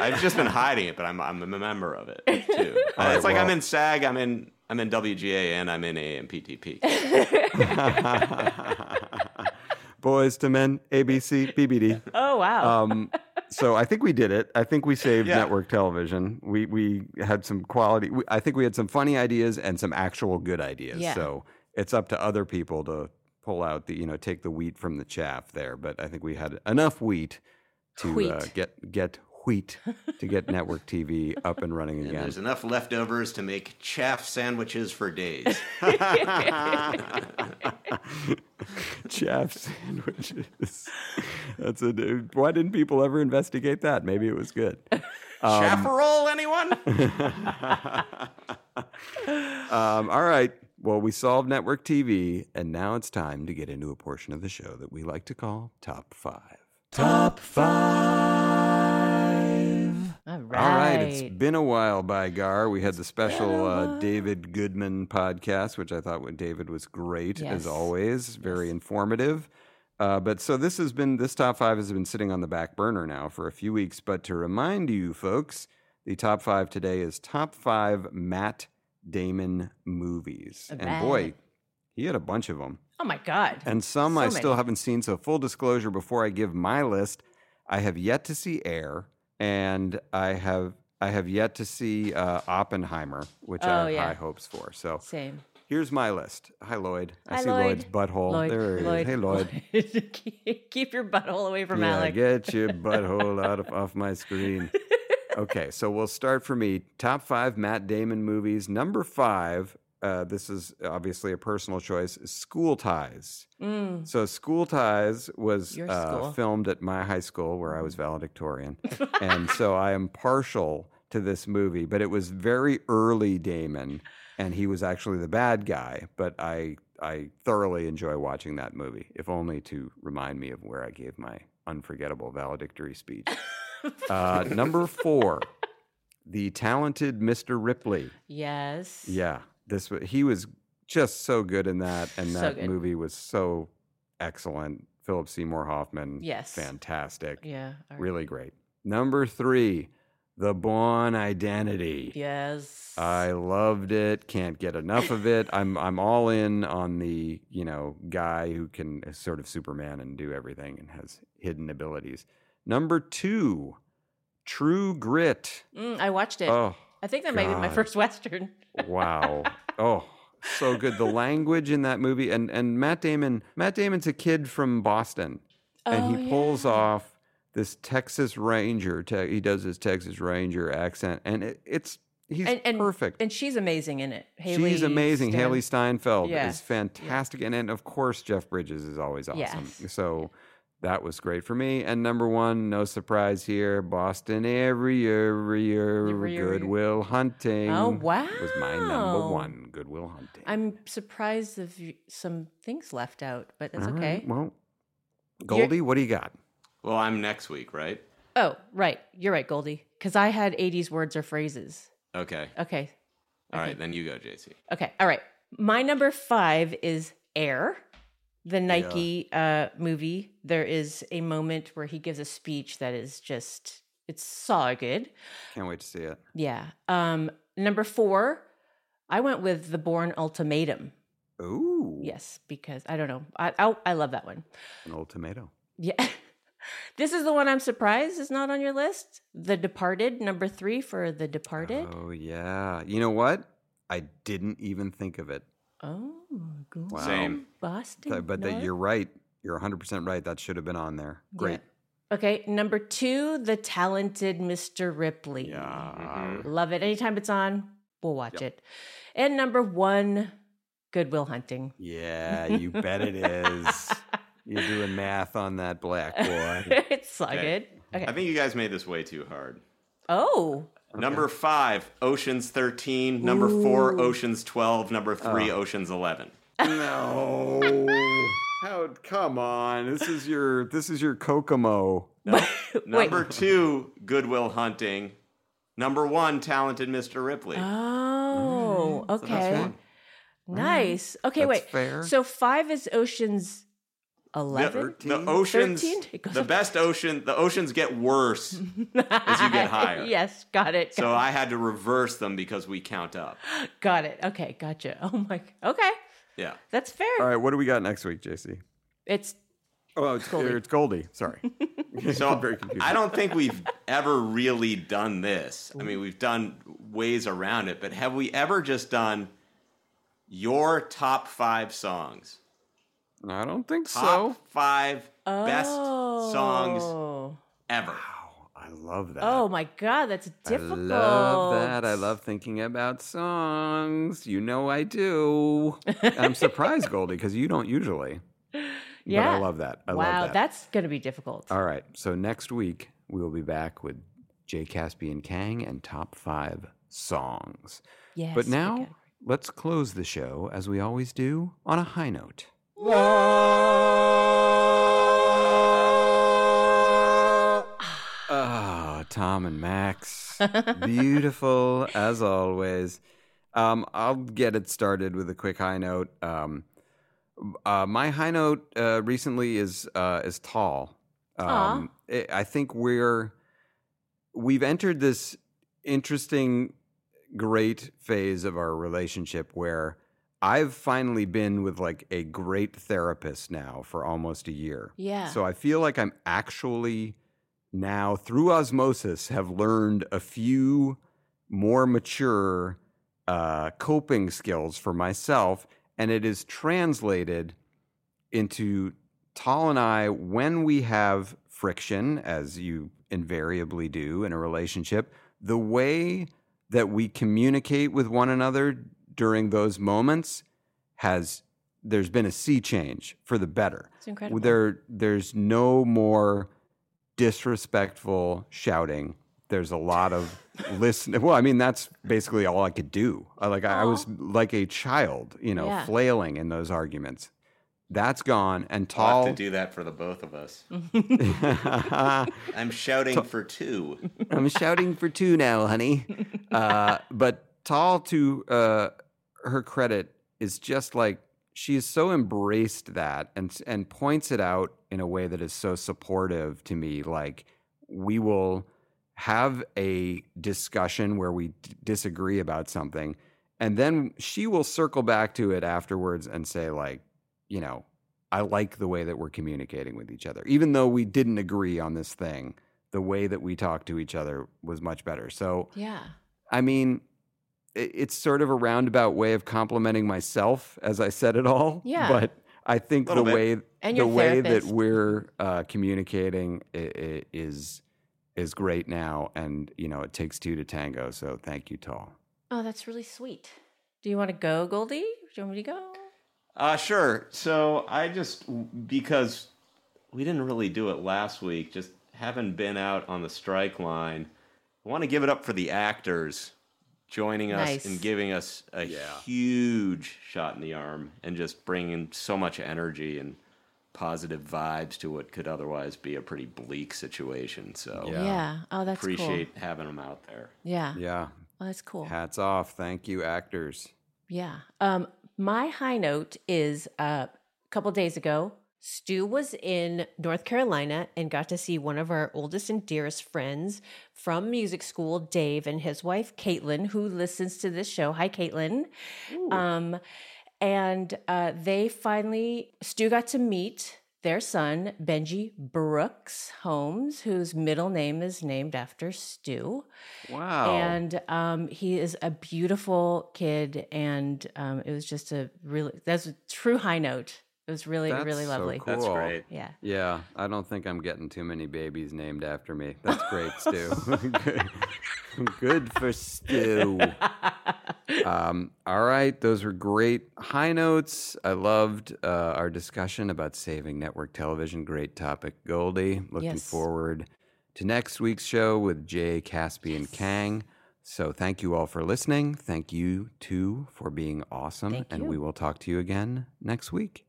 I've just been hiding it, but I'm I'm a member of it too. All right, it's like I'm in SAG, I'm in I'm in WGA, and I'm in AMPTP. [laughs] [laughs] Boyz II Men, ABC, BBD. Oh wow. Um, so I think we did it. I think we saved Yeah. network television. We we had some quality. We, I think we had some funny ideas and some actual good ideas. Yeah. So it's up to other people to pull out the you know take the wheat from the chaff there. But I think we had enough wheat to Uh, get get wheat to get network TV [laughs] up and running And again. there's enough leftovers to make chaff sandwiches for days. [laughs] [laughs] chaff sandwiches. That's a. Why didn't people ever investigate that? Maybe it was good. Um, Chaffarol, anyone? Um, all right. Well, we solved network TV, and now it's time to get into a portion of the show that we like to call Top Five. Top Five. All right. All right. It's been a while, by Gar. We had the special uh, David Goodman podcast, which I thought David was great, as always, very informative. Uh, but so this has been, this top five has been sitting on the back burner now for a few weeks. But to remind you folks, the top five today is top five Matt Damon movies. And boy, he had a bunch of them. Oh my god. And some So I still haven't seen. So, full disclosure before I give my list, I have yet to see Air, and I have I have yet to see uh, Oppenheimer, which I Oh, have yeah. high hopes for. So, Same. here's my list. Hi, Lloyd. I Hi, see Lloyd. Lloyd's butthole. Lloyd, there he Lloyd, is. Hey, Lloyd. [laughs] Keep- Keep your butthole away from yeah, Alec. get your [laughs] butthole out of off my screen. Okay, so we'll start for me. Top five Matt Damon movies. Number five. Uh, this is obviously a personal choice. School Ties. Mm. So School Ties was uh, filmed at my high school where I was valedictorian, [laughs] and so I am partial to this movie. But it was very early Damon, and he was actually the bad guy. But I I thoroughly enjoy watching that movie, if only to remind me of where I gave my unforgettable valedictory speech. uh, number four, [laughs] the talented Mr. Ripley. Yes. Yeah, this he was just so good in that, and So that good. movie was so excellent. Philip Seymour Hoffman, Yes. fantastic, Yeah. really great. Number three, The Bourne Identity. Yes. I loved it. Can't get enough of it. I'm I'm all in on the you know guy who can is sort of Superman and do everything and has hidden abilities. Number two, True Grit. Mm, I watched it. Oh, I think that might be my first Western. Wow. [laughs] Oh, so good. The language in that movie and and Matt Damon, Matt Damon's a kid from Boston and Oh, he pulls off this Texas Ranger. Te- he does his Texas Ranger accent and it, it's he's and, and, perfect. And she's amazing in it. Hailee She's amazing. Stan- Hailee Steinfeld Yes, is fantastic. And, and of course, Jeff Bridges is always awesome. Yes. So that was great for me. And number one, no surprise here Boston every year, every year, Every year, every year. Good Will Hunting. Oh, wow, Was my number one, Good Will Hunting. I'm surprised of y- some things left out, but that's All okay. right, Well, Goldie, what do you got? Well, I'm next week, right? Oh, right. You're right, Goldie. Because I had 80s words or phrases. Okay. Okay. All right, then you go, JC. Okay. All right. My number five is Air, the Nike uh, movie. There is a moment where he gives a speech that is just, it's so good. Can't wait to see it. Yeah. Um, number four, I went with The Bourne Ultimatum. Ooh. Yes, because I don't know. I, I, I love that one. An old tomato. Yeah. [laughs] this is the one I'm surprised is not on your list. The Departed, number three for The Departed. Oh, yeah. You know what? I didn't even think of it. Oh, go Wow. Same. Boston. Th- But that you're right. You're 100% right. That should have been on there. Great. Okay, number two, The Talented Mr. Ripley. Yeah. Mm-hmm. Love it. Anytime it's on, we'll watch it. And number one, Good Will Hunting. Yeah, you bet it is. [laughs] You're doing math on that black boy. [laughs] it's so Okay. good. Okay. I think you guys made this way too hard. oh, Number five, Ocean's 13. Number four, Ocean's 12. Number three, oh. Ocean's 11. No. How? Come on. This is your. This is your Kokomo. Number two, Good Will Hunting. Number one, Talented Mr. Ripley. Oh, mm-hmm. okay. one. Nice. Mm-hmm. Okay, That's wait. fair. So five is Ocean's The, eleven. the oceans, 13? It goes the up. best ocean, the oceans get worse [laughs] as you get higher. yes, got it. So I had to reverse them because we count up. got it. Okay, gotcha. [laughs] Oh my. Okay, Yeah. that's fair. All right. What do we got next week, JC? It's Oh, it's Goldie. It's Goldie. Sorry. [laughs] So I'm very confused. I don't think we've ever really done this. I mean, we've done ways around it, but have we ever just done your top five songs? I don't think Top so. five best songs Oh. ever. I love that. Oh my god, that's difficult. I love that. I love thinking about songs. You know I do. I'm surprised, [laughs] Goldie, because you don't usually. Yeah. But I love that. I wow, love that. Wow, that's gonna be difficult. All right. So next week we will be back with Jay Caspian Kang and top five songs. Yes. but now category. let's close the show as we always do on a high note. Ah, Tom and Max. [laughs] Beautiful as always. Um, I'll get it started with a quick high note. Um, uh, my high note uh, recently is uh, is tall. Um, I I think we're we've entered this interesting, great phase of our relationship where I've finally been with like a great therapist now for almost a year. Yeah. So I feel like I'm actually now through osmosis have learned a few more mature uh, coping skills for myself, and it is translated into Tall and I when we have friction, as you invariably do in a relationship, the way that we communicate with one another during those moments has there's been a sea change for the better. It's incredible. There there's no more disrespectful shouting. There's a lot of [laughs] listening. Well, I mean, that's basically all I could do. I, like I, I was like a child, you know, Yeah. flailing in those arguments. That's gone, and I'll tall. have to do that for the both of us. [laughs] I'm shouting for two. I'm shouting for two now, honey. [laughs] Uh, but Tall, to uh, her credit, is just like she has so embraced that and and points it out in a way that is so supportive to me. Like we will have a discussion where we d- disagree about something, and then she will circle back to it afterwards and say, like, you know, I like the way that we're communicating with each other, even though we didn't agree on this thing. The way that we talked to each other was much better. So, yeah. I mean, it's sort of a roundabout way of complimenting myself as I said it all. Yeah. But I think the bit. way And the your way that we're uh, communicating i- i- is is great now, and you know it takes two to tango. So thank you, Tall. Oh, that's really sweet. Do you want to go, Goldie? Do you want me to go? Uh, sure. So I just because we didn't really do it last week, just having been out on the strike line, I want to give it up for the actors joining us Nice. and giving us a huge shot in the arm and just bringing so much energy and positive vibes to what could otherwise be a pretty bleak situation. So Yeah. Oh, that's cool. appreciate having them out there. Yeah. Yeah, Oh, that's cool. hats off. Thank you, actors. Yeah. Um, my high note is uh, a couple days ago, Stu was in North Carolina and got to see one of our oldest and dearest friends from music school, Dave, and his wife, Caitlin, who listens to this show. Hi, Caitlin. Um, and uh, they finally, Stu got to meet their son, Benji Brooks Holmes, whose middle name is named after Stu. Wow. And um, he is a beautiful kid, and um, it was just a really that's a true high note. It was really That's really so lovely. cool. That's great. Yeah. Yeah, I don't think I'm getting too many babies named after me. That's great, Stu. Good. [laughs] Good for Stu. [laughs] Um, all right, those were great high notes. I loved uh, our discussion about saving network television. Great topic, Goldie. Looking Yes. forward to next week's show with Jay Caspian Kang. So thank you all for listening. Thank you too for being awesome. Thank and you. we will talk to you again next week.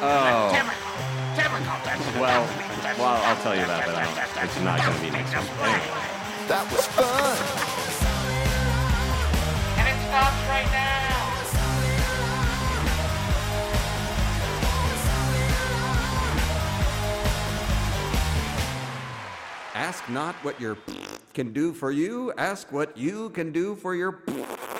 Oh, well, well, I'll tell you that, but I don't, it's not going to be next week. Anyway. That was fun. And it stops right now. Ask not what your [laughs] can do for you, ask what you can do for your [laughs] [laughs]